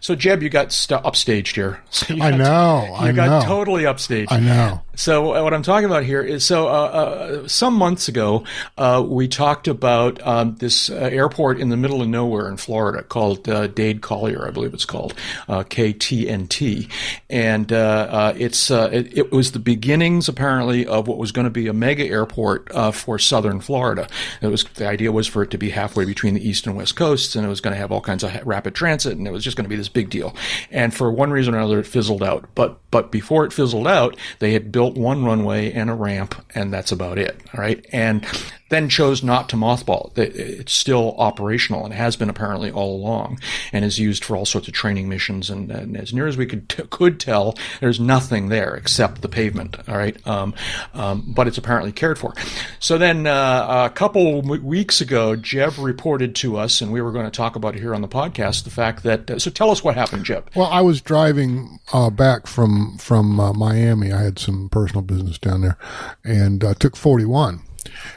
So, Jeb, you got st- upstaged here. So I know. you I got know. totally upstaged. I know. So uh, what I'm talking about here is so uh, uh, some months ago uh, we talked about um, this uh, airport in the middle of nowhere in Florida called uh, Dade Collier, I believe it's called KTNT, and it's it, it, was the beginnings apparently of what was going to be a mega airport for southern Florida. It was the idea was for it to be halfway between the east and west coasts, and it was going to have all kinds of rapid transit, and it was just going to be this big deal. And for one reason or another, it fizzled out. But but before it fizzled out, they had built one runway and a ramp, and that's about it. All right. And then chose not to mothball it. It's still operational and has been apparently all along and is used for all sorts of training missions. And, and as near as we could, t- could tell, there's nothing there except the pavement. All right. Um, um, but it's apparently cared for. So then uh, a couple weeks ago, Jeb reported to us, and we were going to talk about it here on the podcast, the fact that, uh, so tell us what happened, Jeb. Well, I was driving uh, back from, from uh, Miami. I had some personal business down there and uh, took 41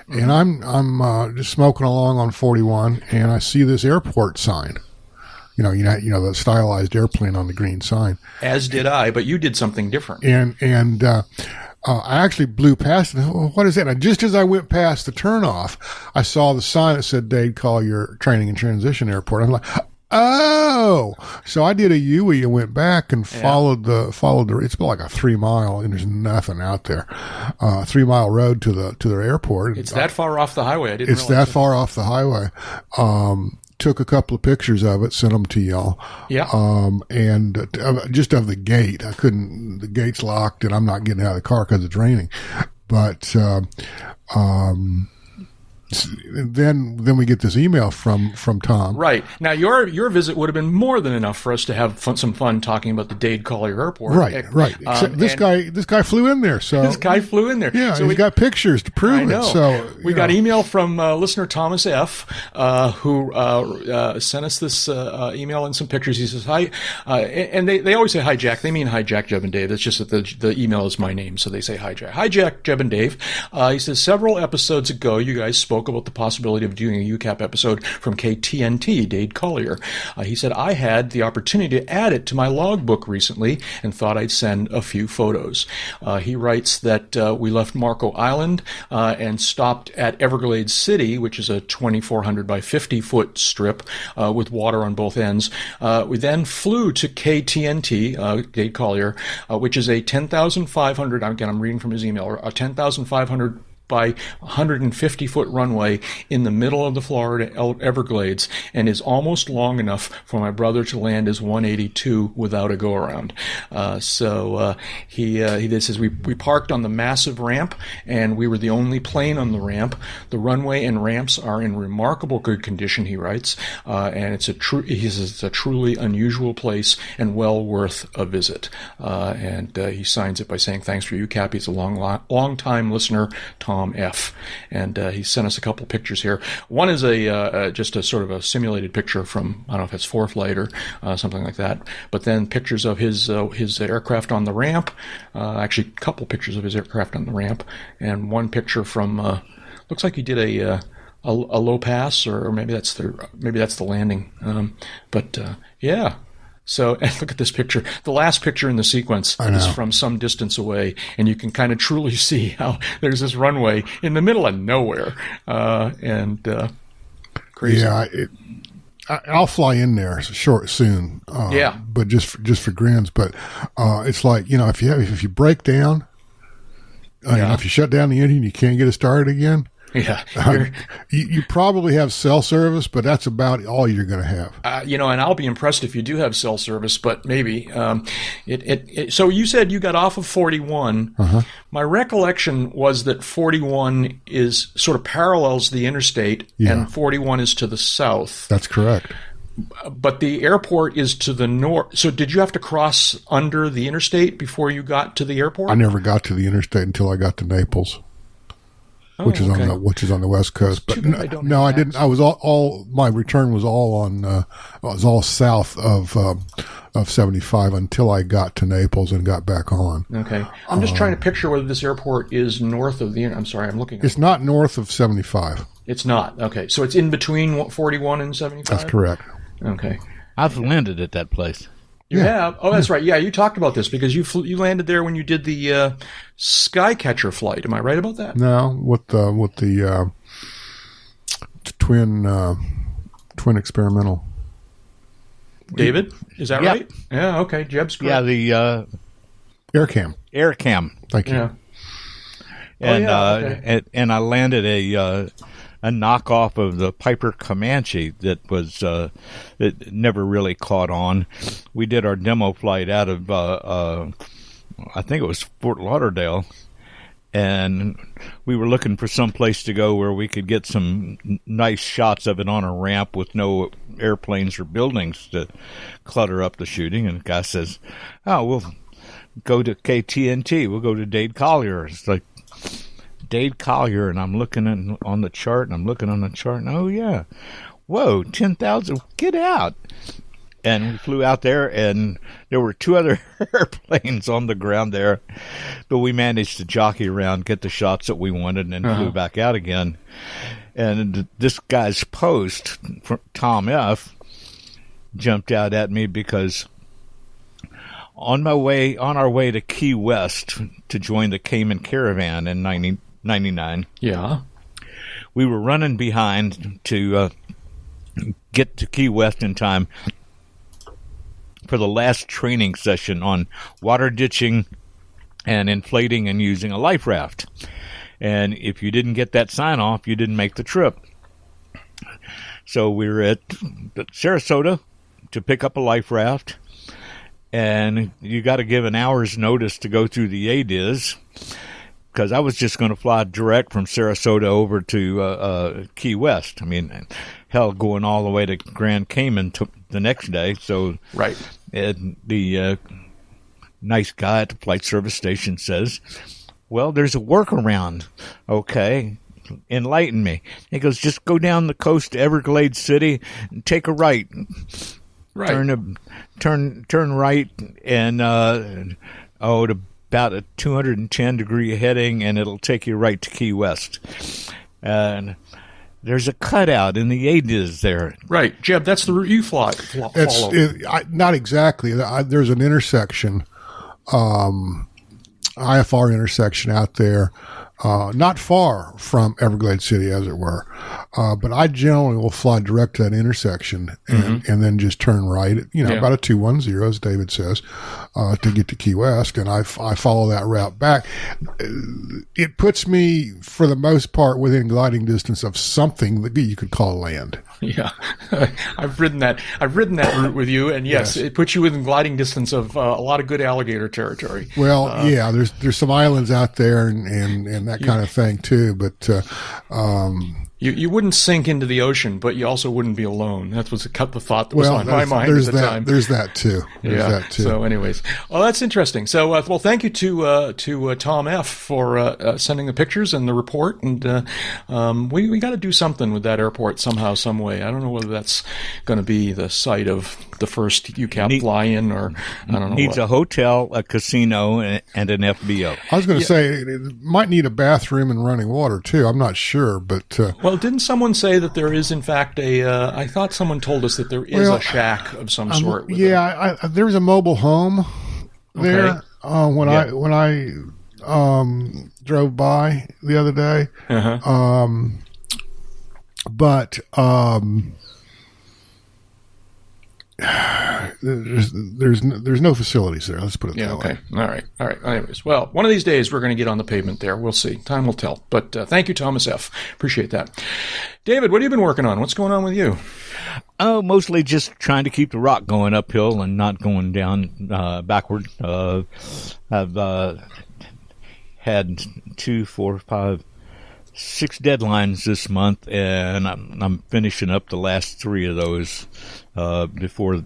and I'm I'm uh, just smoking along on 41, and I see this airport sign. You know, you know, you know the stylized airplane on the green sign. As did I, but you did something different. And and uh, uh, I actually blew past it. What is that? And just as I went past the turnoff, I saw the sign that said Dade Collier Training and Transition Airport. I'm like, Oh, so I did a UE and went back and followed the followed the. It's like a three mile, and there's nothing out there. Uh, three mile road to the to their airport. It's that far off the highway. I didn't. It's that far off the highway. Um, took a couple of pictures of it, sent them to y'all. Yeah. Um, and uh, just of the gate, I couldn't. The gate's locked, and I'm not getting out of the car because it's raining. But uh, um, then then we get this email from from Tom. Right now, your your visit would have been more than enough for us to have fun, some fun talking about the Dade Collier Airport. Right, right. Um, this guy this guy flew in there. So this guy flew in there. Yeah, so we, got pictures to prove it. So we got email from uh, listener Thomas F, uh, who uh, uh sent us this uh, uh, email and some pictures. He says hi, and they, they always say hi Jack. They mean hi Jack, Jeb, and Dave. It's just that the the email is my name, so they say hi Jack. Hi Jack, Jeb, and Dave. he says several episodes ago, you guys spoke about the possibility possibility of doing a UCAP episode from KTNT, Dade Collier. Uh, he said, I had the opportunity to add it to my logbook recently and thought I'd send a few photos. Uh, he writes that uh, we left Marco Island uh, and stopped at Everglades City, which is a 2,400 by 50 foot strip uh, with water on both ends. Uh, we then flew to KTNT, Dade Collier, which is a 10,500, again, I'm reading from his email, a 10,500 by 150 foot runway in the middle of the Florida Everglades and is almost long enough for my brother to land his 182 without a go around. Uh, so uh, he, uh, he is we, we parked on the massive ramp and we were the only plane on the ramp. The runway and ramps are in remarkable good condition, he writes, uh, and it's a true he says it's a truly unusual place and well worth a visit. Uh, and uh, he signs it by saying thanks for you, Cappy. He's a long long time listener, Tom F. And uh, he sent us a couple pictures here. One is a uh, uh, just a sort of a simulated picture from I don't know if it's ForeFlight or something like that, but then pictures of his his aircraft on the ramp. actually, a couple pictures of his aircraft on the ramp, and one picture from looks like he did a uh, a, a, low pass, or maybe that's the maybe that's the landing. Um, but uh, yeah. So look at this picture. The last picture in the sequence is from some distance away, and you can kind of truly see how there's this runway in the middle of nowhere, uh, and uh, crazy. Yeah, it, I, will fly in there short soon. Uh, yeah, but just for, just for grins. But uh, it's like you know if you have, if you break down, uh, yeah. if you shut down the engine, you can't get it started again. Yeah, uh, you, you, probably have cell service, but that's about all you're going to have. Uh, you know, and I'll be impressed if you do have cell service, but maybe. Um, it, it, it, so you said you got off of 41. Uh-huh. My recollection was that 41 is sort of parallels the interstate, yeah. and 41 is to the south. That's correct but the airport is to the north. So did you have to cross under the interstate before you got to the airport? I never got to the interstate until I got to Naples. Oh, which is okay. on the which is on the west coast. But no, I, no, I didn't. I was all, all, my return was all on uh, was all south of uh, of seventy five until I got to Naples and got back on. Okay, I'm just trying to picture whether this airport is north of the. I'm sorry, I'm looking. It's not north of seventy five. It's not. Okay, so it's in between forty one and seventy five. That's correct. Okay. I've landed at that place. You yeah. have? Oh, that's right. Yeah, you talked about this because you flew, you landed there when you did the uh, Skycatcher flight. Am I right about that? No, with the with the uh, twin uh, twin experimental. David, is that yep. right? Yeah. Okay. Jeb's correct. Yeah. The uh, AirCam. AirCam. Thank you. Yeah. And oh, yeah, uh, okay. and, and I landed a uh, a knockoff of the Piper Comanche that was uh, that never really caught on. We did our demo flight out of uh, uh, I think it was Fort Lauderdale, and we were looking for some place to go where we could get some nice shots of it on a ramp with no airplanes or buildings to clutter up the shooting. And the guy says, "Oh, we'll go to KTNT. We'll go to Dade Collier." It's like Dade Collier, and I'm looking in, on the chart, and I'm looking on the chart, and oh yeah, whoa, ten thousand, get out! And we flew out there, and there were two other airplanes on the ground there, but we managed to jockey around, get the shots that we wanted, and then uh-huh. flew back out again. And this guy's post, Tom F, jumped out at me because on my way on our way to Key West to join the Cayman Caravan in 90, 99. Yeah. We were running behind to uh, get to Key West in time for the last training session on water ditching and inflating and using a life raft. And if you didn't get that sign off, you didn't make the trip. So we were at Sarasota to pick up a life raft, and you got to give an hour's notice to go through the ADIZ because I was just going to fly direct from Sarasota over to uh, uh, Key West. I mean, hell, going all the way to Grand Cayman the next day. So, right, and the uh, nice guy at the flight service station says, "Well, there's a workaround." Okay, enlighten me. He goes, "Just go down the coast to Everglades City and take a right." Right. Turn a, turn turn right and uh, oh to about a 210 degree heading, and it'll take you right to Key West. And there's a cutout in the ADIZ there. Right, Jeb. That's the route you fly. follow. It's it, I, not exactly. I, there's an intersection, um, IFR intersection out there. Uh, not far from Everglades City, as it were. Uh, but I generally will fly direct to that intersection and, and then just turn right, you know, Mm-hmm. Yeah. about a 210, as David says, uh, to get to Key West. And I, f- I follow that route back. It puts me, for the most part, within gliding distance of something that you could call land. Yeah, I've ridden that. I've ridden that route with you, and yes, Yes. it puts you within gliding distance of uh, a lot of good alligator territory. Well, Uh, yeah, there's there's some islands out there and, and, and that kind of thing too. But uh, um, You you wouldn't sink into the ocean, but you also wouldn't be alone. That was the, cut the thought that was on my there's, mind at the that time. there's that too. There's yeah. that too. So, anyways, well, that's interesting. So, uh, well, thank you to uh, to uh, Tom F for uh, uh, sending the pictures and the report. And uh, um, we we got to do something with that airport somehow, some way. I don't know whether that's going to be the site of the first UCAP Need- fly-in, or I don't know. Needs what. a hotel, a casino, and, and an FBO. I was going to say it, it might need a bathroom and running water too. I'm not sure, but uh, Well, didn't someone say that there is, in fact, a? Uh, I thought someone told us that there is Well, a shack of some sort. with yeah, I, there was a mobile home there Okay. uh, when I when I um, drove by the other day. uh-huh. Um, but um, there's there's no, there's no facilities there. Let's put it Yeah. that Okay. way. Okay. All right. All right. Anyways, well, one of these days we're going to get on the pavement there. We'll see. Time will tell. But uh, thank you, Thomas F. Appreciate that. David, what have you been working on? What's going on with you? Oh, mostly just trying to keep the rock going uphill and not going down uh, backward. Uh, I've uh, had two, four, five, six deadlines this month, and I'm, I'm finishing up the last three of those uh, before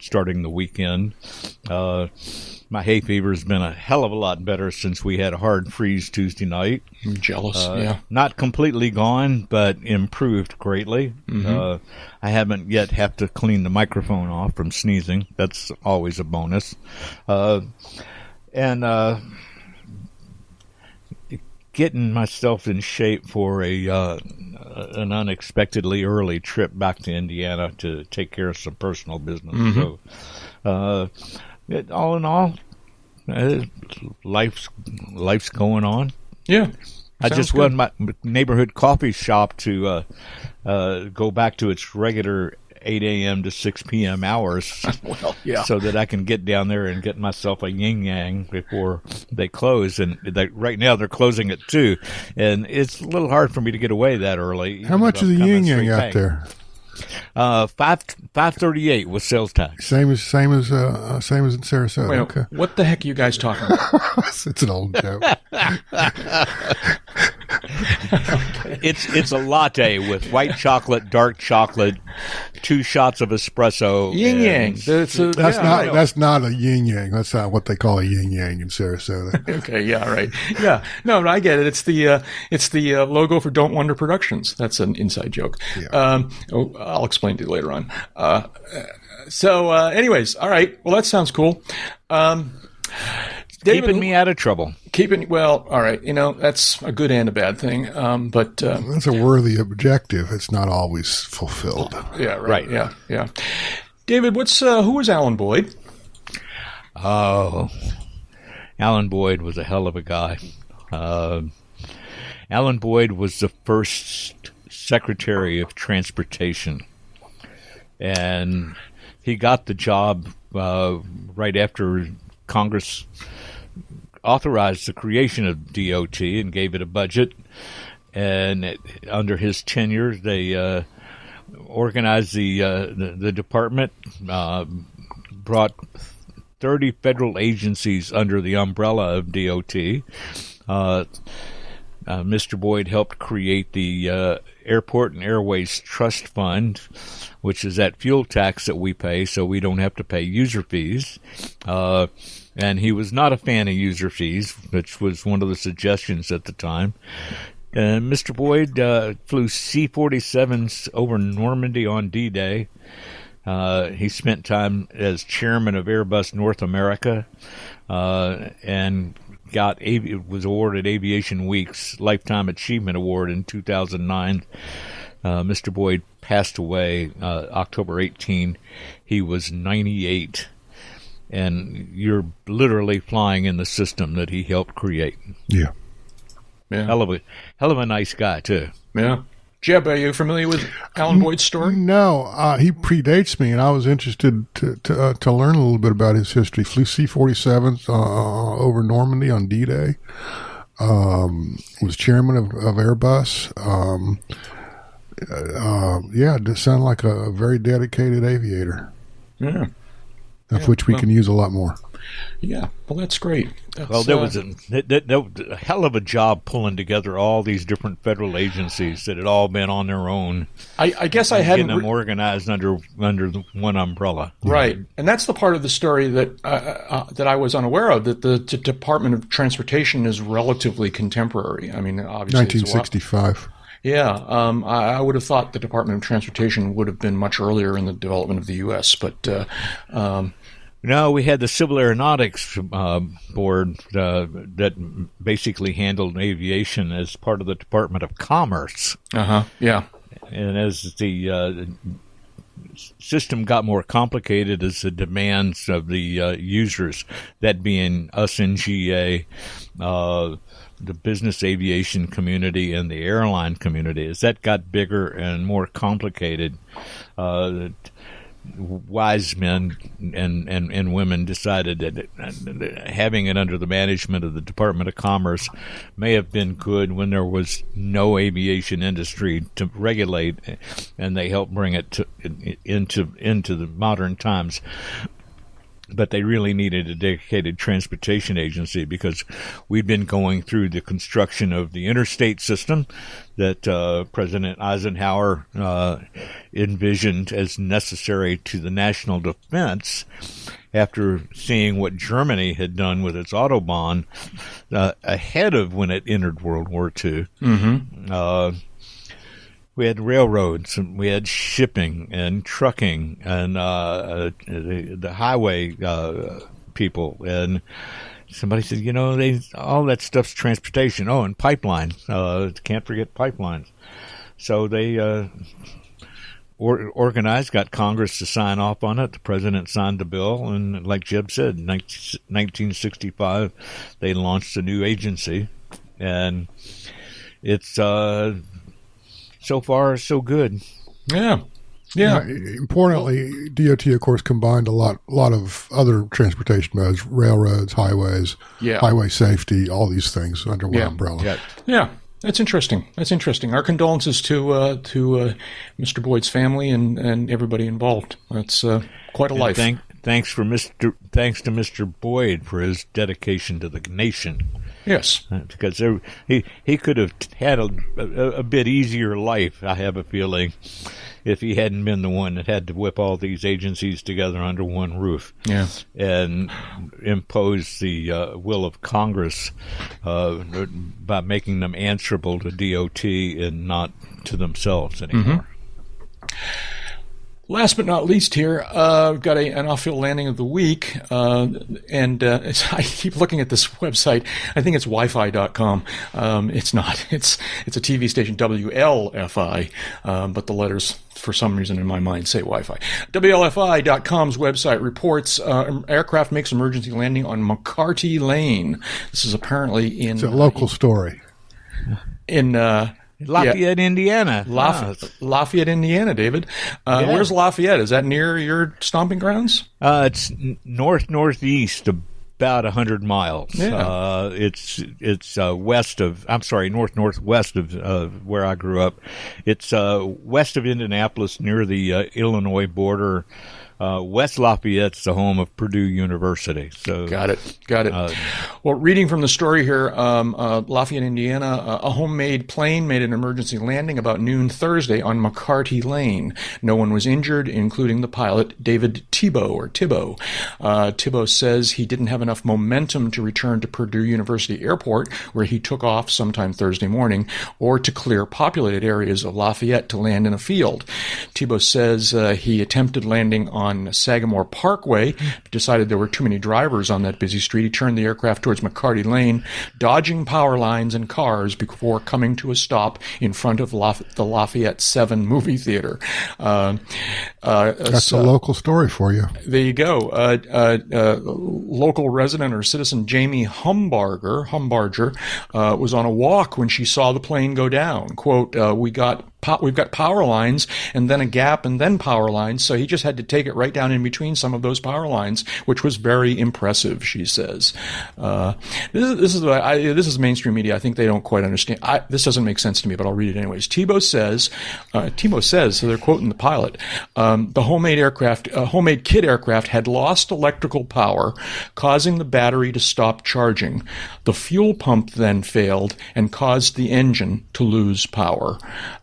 starting the weekend. Uh, my hay fever has been a hell of a lot better since we had a hard freeze Tuesday night. I'm jealous. Uh, yeah. Not completely gone, but improved greatly. Uh, I haven't yet have to clean the microphone off from sneezing. That's always a bonus. Uh, and uh, getting myself in shape for a uh, an unexpectedly early trip back to Indiana to take care of some personal business. So, uh, it, all in all, uh, life's life's going on. Yeah. I just good. want my neighborhood coffee shop to uh, uh, go back to its regular 8 a.m. to 6 p.m. hours Well, yeah. so that I can get down there and get myself a yin yang before they close. And they, right now they're closing at 2. And it's a little hard for me to get away that early. How much is the yin yang out there? Uh, five five thirty eight with sales tax. Same as same as uh, uh, same as in Sarasota. Wait, okay, what the heck are you guys talking about? it's an old joke. It's it's a latte with white chocolate, dark chocolate, two shots of espresso. Yin yang. That's, a, That's yeah, not that's not a yin yang. That's not what they call a yin yang in Sarasota. Okay, yeah, right. Yeah, no, I get it. It's the uh, it's the uh, logo for Don't Wonder Productions. That's an inside joke. Yeah. Um, oh, I'll explain to you later on. Uh, so, uh, anyways, all right. Well, that sounds cool. Um, David, keeping me out of trouble. keeping well. All right, you know that's a good and a bad thing. Um, but uh, That's a worthy objective. It's not always fulfilled. yeah, right, Right. Yeah, yeah. David, what's uh, who was Alan Boyd? Oh, Alan Boyd was a hell of a guy. Uh, Alan Boyd was the first Secretary of Transportation, and he got the job uh, right after Congress authorized the creation of DOT and gave it a budget. And it, under his tenure, they uh, organized the, uh, the the department, uh, brought 30 federal agencies under the umbrella of DOT. Uh, Mr. Boyd helped create the uh, Airport and Airways Trust Fund, which is that fuel tax that we pay so we don't have to pay user fees. Uh, and he was not a fan of user fees, which was one of the suggestions at the time. And Mr. Boyd uh, flew C 47s over Normandy on D Day. Uh, he spent time as chairman of Airbus North America, uh, and got avi- was awarded Aviation Week's Lifetime Achievement Award in 2009. Uh, Mr. Boyd passed away uh, October 18. He was 98, and you're literally flying in the system that he helped create. Yeah. Yeah. hell of a hell of a nice guy too. Yeah. Jeb, are you familiar with Alan Boyd's story? No, uh, he predates me, and I was interested to to, uh, to learn a little bit about his history. Flew C forty sevens uh, over Normandy on D Day. Um, was chairman of, of Airbus. Um, uh, yeah, it does sound like a, very dedicated aviator, Yeah. of which we well- can use a lot more. Yeah. Well, that's great. That's, Well, there uh, was a, that, that, a hell of a job pulling together all these different federal agencies that had all been on their own, I, I guess I hadn't. them re- organized under under the one umbrella. Right, and that's the part of the story that uh, uh, that I was unaware of. That the t- Department of Transportation is relatively contemporary. I mean, obviously, Nineteen it's a while- sixty five. Yeah, um, I, I would have thought the Department of Transportation would have been much earlier in the development of the U.S., but uh, um, No, we had the Civil Aeronautics uh, Board uh, that basically handled aviation as part of the Department of Commerce. uh huh, yeah, And as the uh, system got more complicated, as the demands of the uh, users, that being us NGA, uh, the business aviation community, and the airline community, as that got bigger and more complicated, uh, wise men and, and, and women decided that having it under the management of the Department of Commerce may have been good when there was no aviation industry to regulate, and they helped bring it to, into into the modern times. But they really needed a dedicated transportation agency because we'd been going through the construction of the interstate system that uh, President Eisenhower uh, envisioned as necessary to the national defense after seeing what Germany had done with its Autobahn uh, ahead of when it entered World War II. Mm-hmm. Uh, we had railroads, and we had shipping and trucking, and uh, the, the highway uh, people, and somebody said, you know, they all that stuff's transportation. Oh, and pipelines. Uh, can't forget pipelines. So they uh, or, organized, got Congress to sign off on it. The president signed the bill, and like Jeb said, in 19, 1965, they launched a new agency, and it's uh, so far so good. yeah, yeah, importantly, DOT, of course, combined a lot, lot of other transportation modes, railroads, highways, Yeah. highway safety, all these things under one Yeah. umbrella. yeah. yeah. That's interesting. That's interesting. Our condolences to uh, to uh, Mr. Boyd's family and, and everybody involved. That's uh, quite a life. Thank, thanks for Mr. Thanks to Mr. Boyd for his dedication to the nation. Yes. Because there, he he could have had a, a, a bit easier life. I have a feeling if he hadn't been the one that had to whip all these agencies together under one roof Yeah. and impose the uh, will of Congress uh, by making them answerable to DOT and not to themselves anymore. Last but not least, here uh, we've got a, an off-field landing of the week, uh, and uh, I keep looking at this website. I think it's Wi-Fi.com. Um, it's not. It's it's a TV station WLFI, um, but the letters, for some reason in my mind, say Wi-Fi. WLFI.com's website reports uh, aircraft makes emergency landing on McCarty Lane. This is apparently in It's a local story. in. Uh, Lafayette, Indiana. Laf- Ah, Lafayette, Indiana, David. Uh, Yeah. Where's Lafayette? Is that near your stomping grounds? Uh, it's north northeast, about a hundred miles. Yeah. Uh, it's it's uh, west of. I'm sorry, north northwest of uh, where I grew up. It's uh, west of Indianapolis, near the uh, Illinois border. Uh, West Lafayette's the home of Purdue University. So Got it. Got it. Uh, well, reading from the story here, um, uh, Lafayette, Indiana, uh, a homemade plane made an emergency landing about noon Thursday on McCarty Lane. No one was injured, including the pilot, David Thibault, or Thibault. Uh, Thibault says he didn't have enough momentum to return to Purdue University Airport, where he took off sometime Thursday morning, or to clear populated areas of Lafayette to land in a field. Thibault says uh, he attempted landing on on Sagamore Parkway. Decided there were too many drivers on that busy street. He turned the aircraft towards McCarty Lane, dodging power lines and cars before coming to a stop in front of Laf- the Lafayette 7 movie theater. Uh, uh, That's so- a local story for you. there you go. Uh, uh, uh, local resident or citizen Jamie Humbarger, Humbarger uh, was on a walk when she saw the plane go down. "Quote: We got we've got power lines and then a gap and then power lines, so he just had to take it right down in between some of those power lines, which was very impressive." She says. Uh, this is this is I, this is mainstream media. I think they don't quite understand. I, this doesn't make sense to me, but I'll read it anyways. Thibault says, uh, says, so they're quoting the pilot. Um, the homemade aircraft, uh, homemade kit aircraft had lost electrical power, causing the battery to stop charging. The fuel pump then failed and caused the engine to lose power.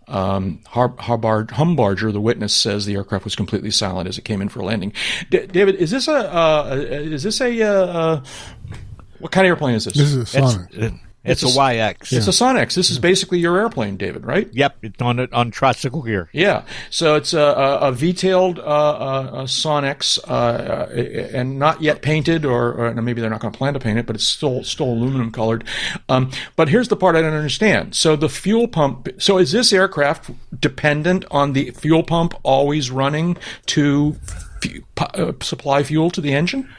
Um, Har- Harbard, Humbarger, the witness, says the aircraft was completely silent as it came in for landing. D- David, is this a uh, is this a uh, uh, what kind of airplane is this? This is a Sonex. it's, It's a a- Waiex. It's a Sonex. This is basically your airplane, David, right? Yep, it's on it on tricycle gear. Yeah. So it's a, a, a V-tailed uh, uh, uh, Sonex, uh, uh, and not yet painted, or, or maybe they're not going to plan to paint it, but it's still still aluminum colored. Um, but here's the part I don't understand. So the fuel pump. So is this aircraft dependent on the fuel pump always running to pu- uh, supply fuel to the engine?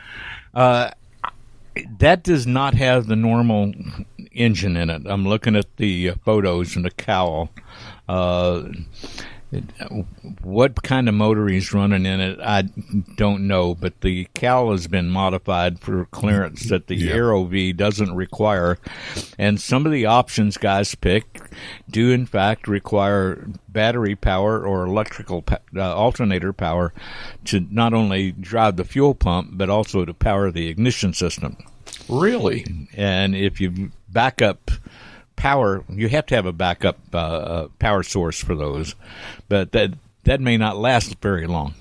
That does not have the normal engine in it. I'm looking at the photos and the cowl. Uh, it- what kind of motor he's running in it, I don't know, but the cowl has been modified for clearance that the AeroVee doesn't require. And some of the options guys pick do, in fact, require battery power or electrical pa- uh, alternator power to not only drive the fuel pump, but also to power the ignition system. Really? And if you back up power, you have to have a backup uh, uh, power source for those, but that that may not last very long.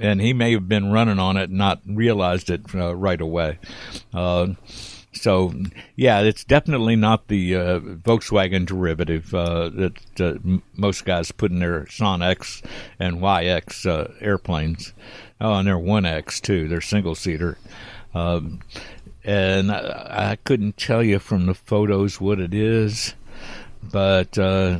And he may have been running on it, and not realized it uh, right away. Uh, so, yeah, it's definitely not the uh, Volkswagen derivative uh, that uh, most guys put in their Sonex and Waiex uh, airplanes. Oh, and they're Onex too. They're single seater. Um, and I, I couldn't tell you from the photos what it is, but uh,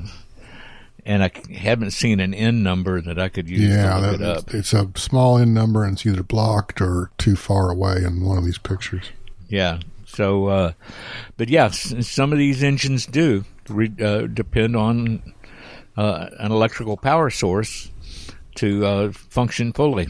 and I haven't seen an N number that I could use Yeah, to look that, it up. it's a small N number and it's either blocked or too far away in one of these pictures. Yeah. So, uh, but yes, some of these engines do re- uh, depend on uh, an electrical power source to uh, function fully.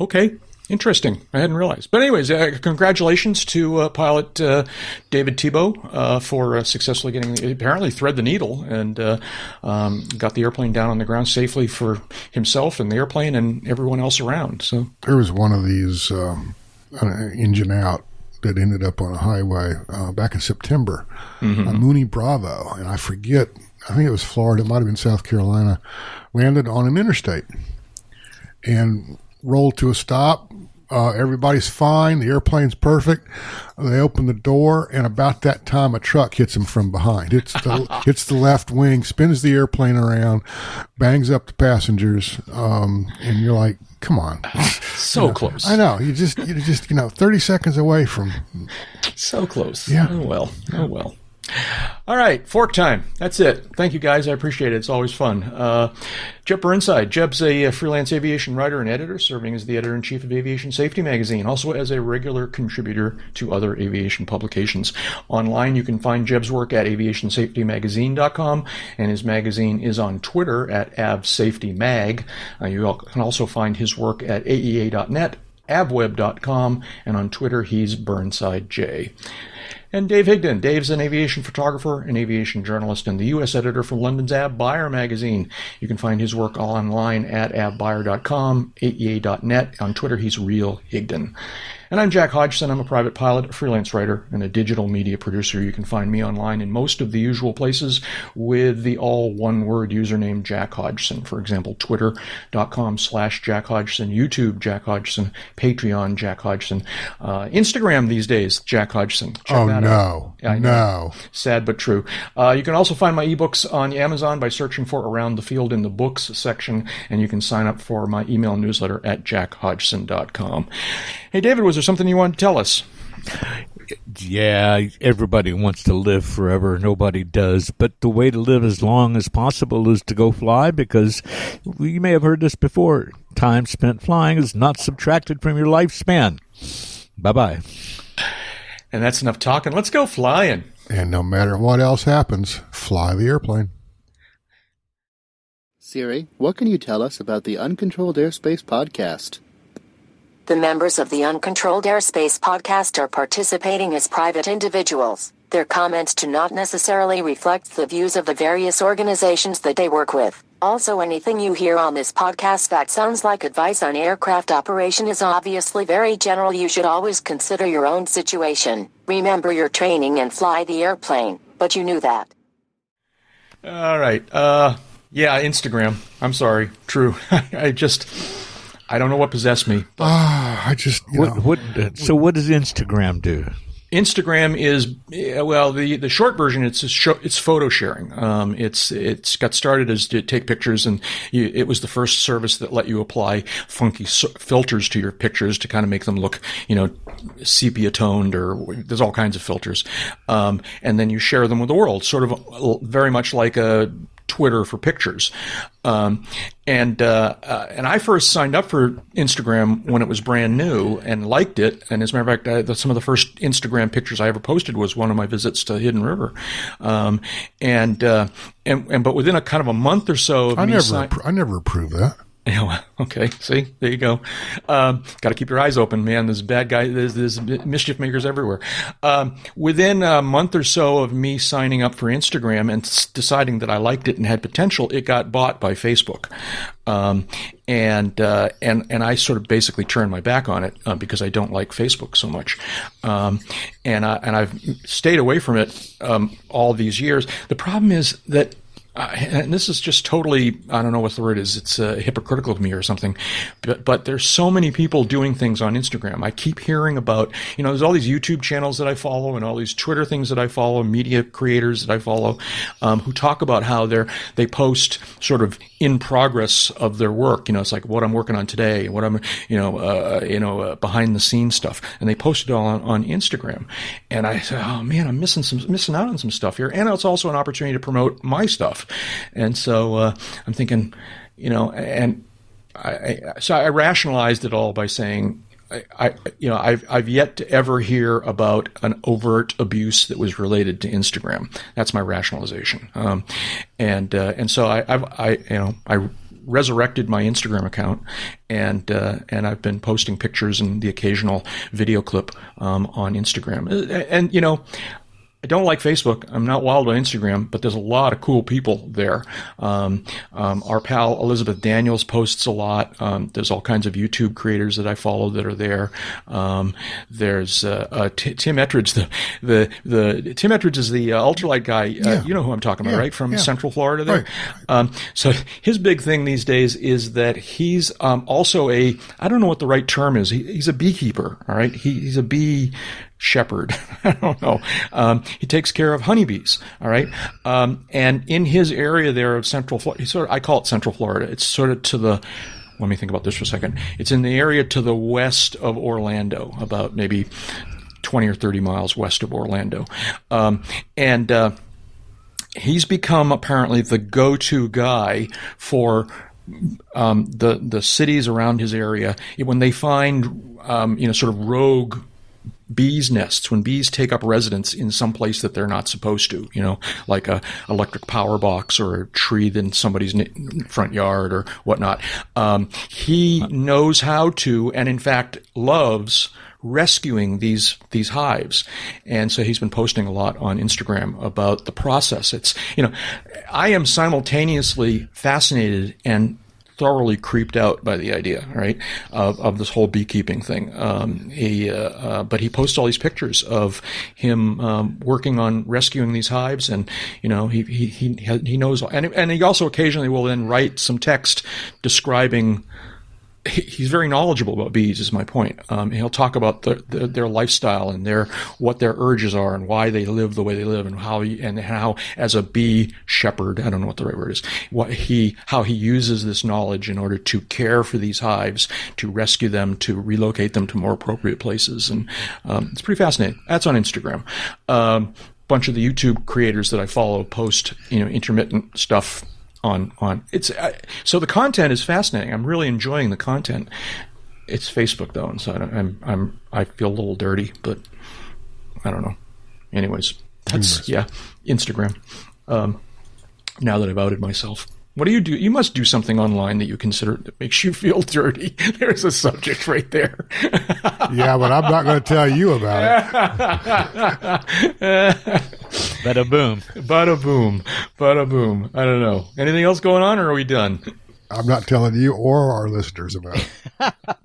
Okay. Interesting. I hadn't realized. But anyways, uh, congratulations to uh, pilot uh, David Thibault uh, for uh, successfully getting apparently thread the needle and uh, um, got the airplane down on the ground safely for himself and the airplane and everyone else around. So There was one of these um, engine out that ended up on a highway uh, back in September, a Mooney Bravo, and I forget. I think it was Florida. It might have been South Carolina. Landed on an interstate and rolled to a stop. Uh, everybody's fine. The airplane's perfect. They open the door, and about that time, a truck hits them from behind. It's the hits the left wing, spins the airplane around, bangs up the passengers, um, and you're like, "Come on!" so close. I know you just you just you know thirty seconds away from So close. Yeah. Oh well. Oh well. All right, fork time. That's it. Thank you guys. I appreciate it. It's always fun. Uh, Jeb Burnside. Jeb's a, uh freelance aviation writer and editor, serving as the editor in chief of Aviation Safety Magazine, also as a regular contributor to other aviation publications. Online, you can find Jeb's work at aviationsafetymagazine.com, and his magazine is on Twitter at avsafetymag. Uh, you can also find his work at aea.net avweb.com, and on Twitter he's Burnside J. And Dave Higdon. Dave's an aviation photographer, an aviation journalist, and the U.S. editor for London's Av Buyer magazine. You can find his work online at avbuyer.com, aea.net. On Twitter, he's Real Higdon. And I'm Jack Hodgson. I'm a private pilot, a freelance writer, and a digital media producer. You can find me online in most of the usual places with the all one word username Jack Hodgson. For example, twitter.com slash Jack Hodgson, YouTube Jack Hodgson, Patreon Jack Hodgson, uh, Instagram these days Jack Hodgson. Check oh, no. no. Sad but true. Uh, you can also find my ebooks on Amazon by searching for Around the Field in the Books section, and you can sign up for my email newsletter at jackhodgson.com. Hey, David, was there something you want to tell us? Yeah, everybody wants to live forever. Nobody does. But the way to live as long as possible is to go fly because you may have heard this before. Time spent flying is not subtracted from your lifespan. Bye bye. And that's enough talking. Let's go flying. And no matter what else happens, fly the airplane. Siri, what can you tell us about the Uncontrolled Airspace podcast? The members of the Uncontrolled Airspace podcast are participating as private individuals. Their comments do not necessarily reflect the views of the various organizations that they work with. Also, anything you hear on this podcast that sounds like advice on aircraft operation is obviously very general. You should always consider your own situation. Remember your training and fly the airplane, but you knew that. All right. Uh, yeah, Instagram. I'm sorry. True. I just I don't know what possessed me. Ah, I just what, what, so what does Instagram do? Instagram is well the the short version. It's show, it's photo sharing. Um, it's it's got started as to take pictures, and you, it was the first service that let you apply funky so, filters to your pictures to kind of make them look, you know, sepia toned or there's all kinds of filters, um, and then you share them with the world, sort of very much like a Twitter for pictures. Um, and uh, uh, and I first signed up for Instagram when it was brand new and liked it. And as a matter of fact, I, some of the first Instagram pictures I ever posted was one of my visits to Hidden River. Um, and, uh, and and but within a kind of a month or so, I never I never approved that. Yeah, okay. See, there you go. Um, Got to keep your eyes open, man. There's bad guys. There's, there's mischief makers everywhere. Um, within a month or so of me signing up for Instagram and s- deciding that I liked it and had potential, it got bought by Facebook. Um, and uh, and and I sort of basically turned my back on it uh, because I don't like Facebook so much, um, and I and I've stayed away from it um, all these years. The problem is that uh, and this is just totally, I don't know what the word is. It's uh, hypocritical of me or something. But, but there's so many people doing things on Instagram. I keep hearing about, you know, there's all these YouTube channels that I follow and all these Twitter things that I follow, media creators that I follow, um, who talk about how they're, they post sort of in progress of their work. You know, it's like what I'm working on today, what I'm, you know, uh, you know, uh, behind the scenes stuff. And they post it all on, on Instagram. And I say, oh man, I'm missing some, missing out on some stuff here. And it's also an opportunity to promote my stuff. And so uh, I'm thinking, you know, and I, I, so I rationalized it all by saying, I, I, you know, I've I've yet to ever hear about an overt abuse that was related to Instagram. That's my rationalization, um, and uh, and so I, I've, I you know I resurrected my Instagram account, and uh, and I've been posting pictures and the occasional video clip um, on Instagram, and, and you know. I don't like Facebook. I'm not wild on Instagram, but there's a lot of cool people there. Um, um, our pal Elizabeth Daniels posts a lot. Um, there's all kinds of YouTube creators that I follow that are there. Um, there's uh, uh, T- Tim Ettridge. The, the the Tim Ettridge is the uh, ultralight guy. Uh, yeah. You know who I'm talking about, yeah. right? From yeah. Central Florida. There. Right. Um, so his big thing these days is that he's um, also a I don't know what the right term is. He, he's a beekeeper. All right. He, he's a bee shepherd. I don't know. Um, he takes care of honeybees. All right. Um, and in his area there of Central Florida, sort of, I call it Central Florida. It's sort of to the, let me think about this for a second. It's in the area to the west of Orlando, about maybe 20 or 30 miles west of Orlando. Um, and, uh, he's become apparently the go-to guy for um, the the cities around his area when they find um, you know sort of rogue bees nests when bees take up residence in some place that they're not supposed to you know like a electric power box or a tree in somebody's front yard or whatnot. Um, he knows how to and in fact loves rescuing these these hives. And so he's been posting a lot on Instagram about the process. It's you know I am simultaneously fascinated and thoroughly creeped out by the idea, right, of, of this whole beekeeping thing. Um, he, uh, uh, but he posts all these pictures of him um, working on rescuing these hives, and you know, he he he, he knows, and and he also occasionally will then write some text describing he's very knowledgeable about bees. Is my point. Um, he'll talk about the, the, their lifestyle and their what their urges are and why they live the way they live and how he, and how as a bee shepherd, I don't know what the right word is, what he how he uses this knowledge in order to care for these hives, to rescue them, to relocate them to more appropriate places, and um, it's pretty fascinating. That's on Instagram. Um, bunch of the YouTube creators that I follow post you know intermittent stuff on on it's uh, so the content is fascinating. I'm really enjoying the content. It's Facebook though, and so I am I'm I feel a little dirty, but I don't know. Anyways, that's yeah, Instagram. Um, now that I've outed myself. What do you do? You must do something online that you consider that makes you feel dirty. There's a subject right there. yeah, but I'm not going to tell you about it. Bada boom. Bada boom. Bada boom. I don't know. Anything else going on, or are we done? I'm not telling you or our listeners about it.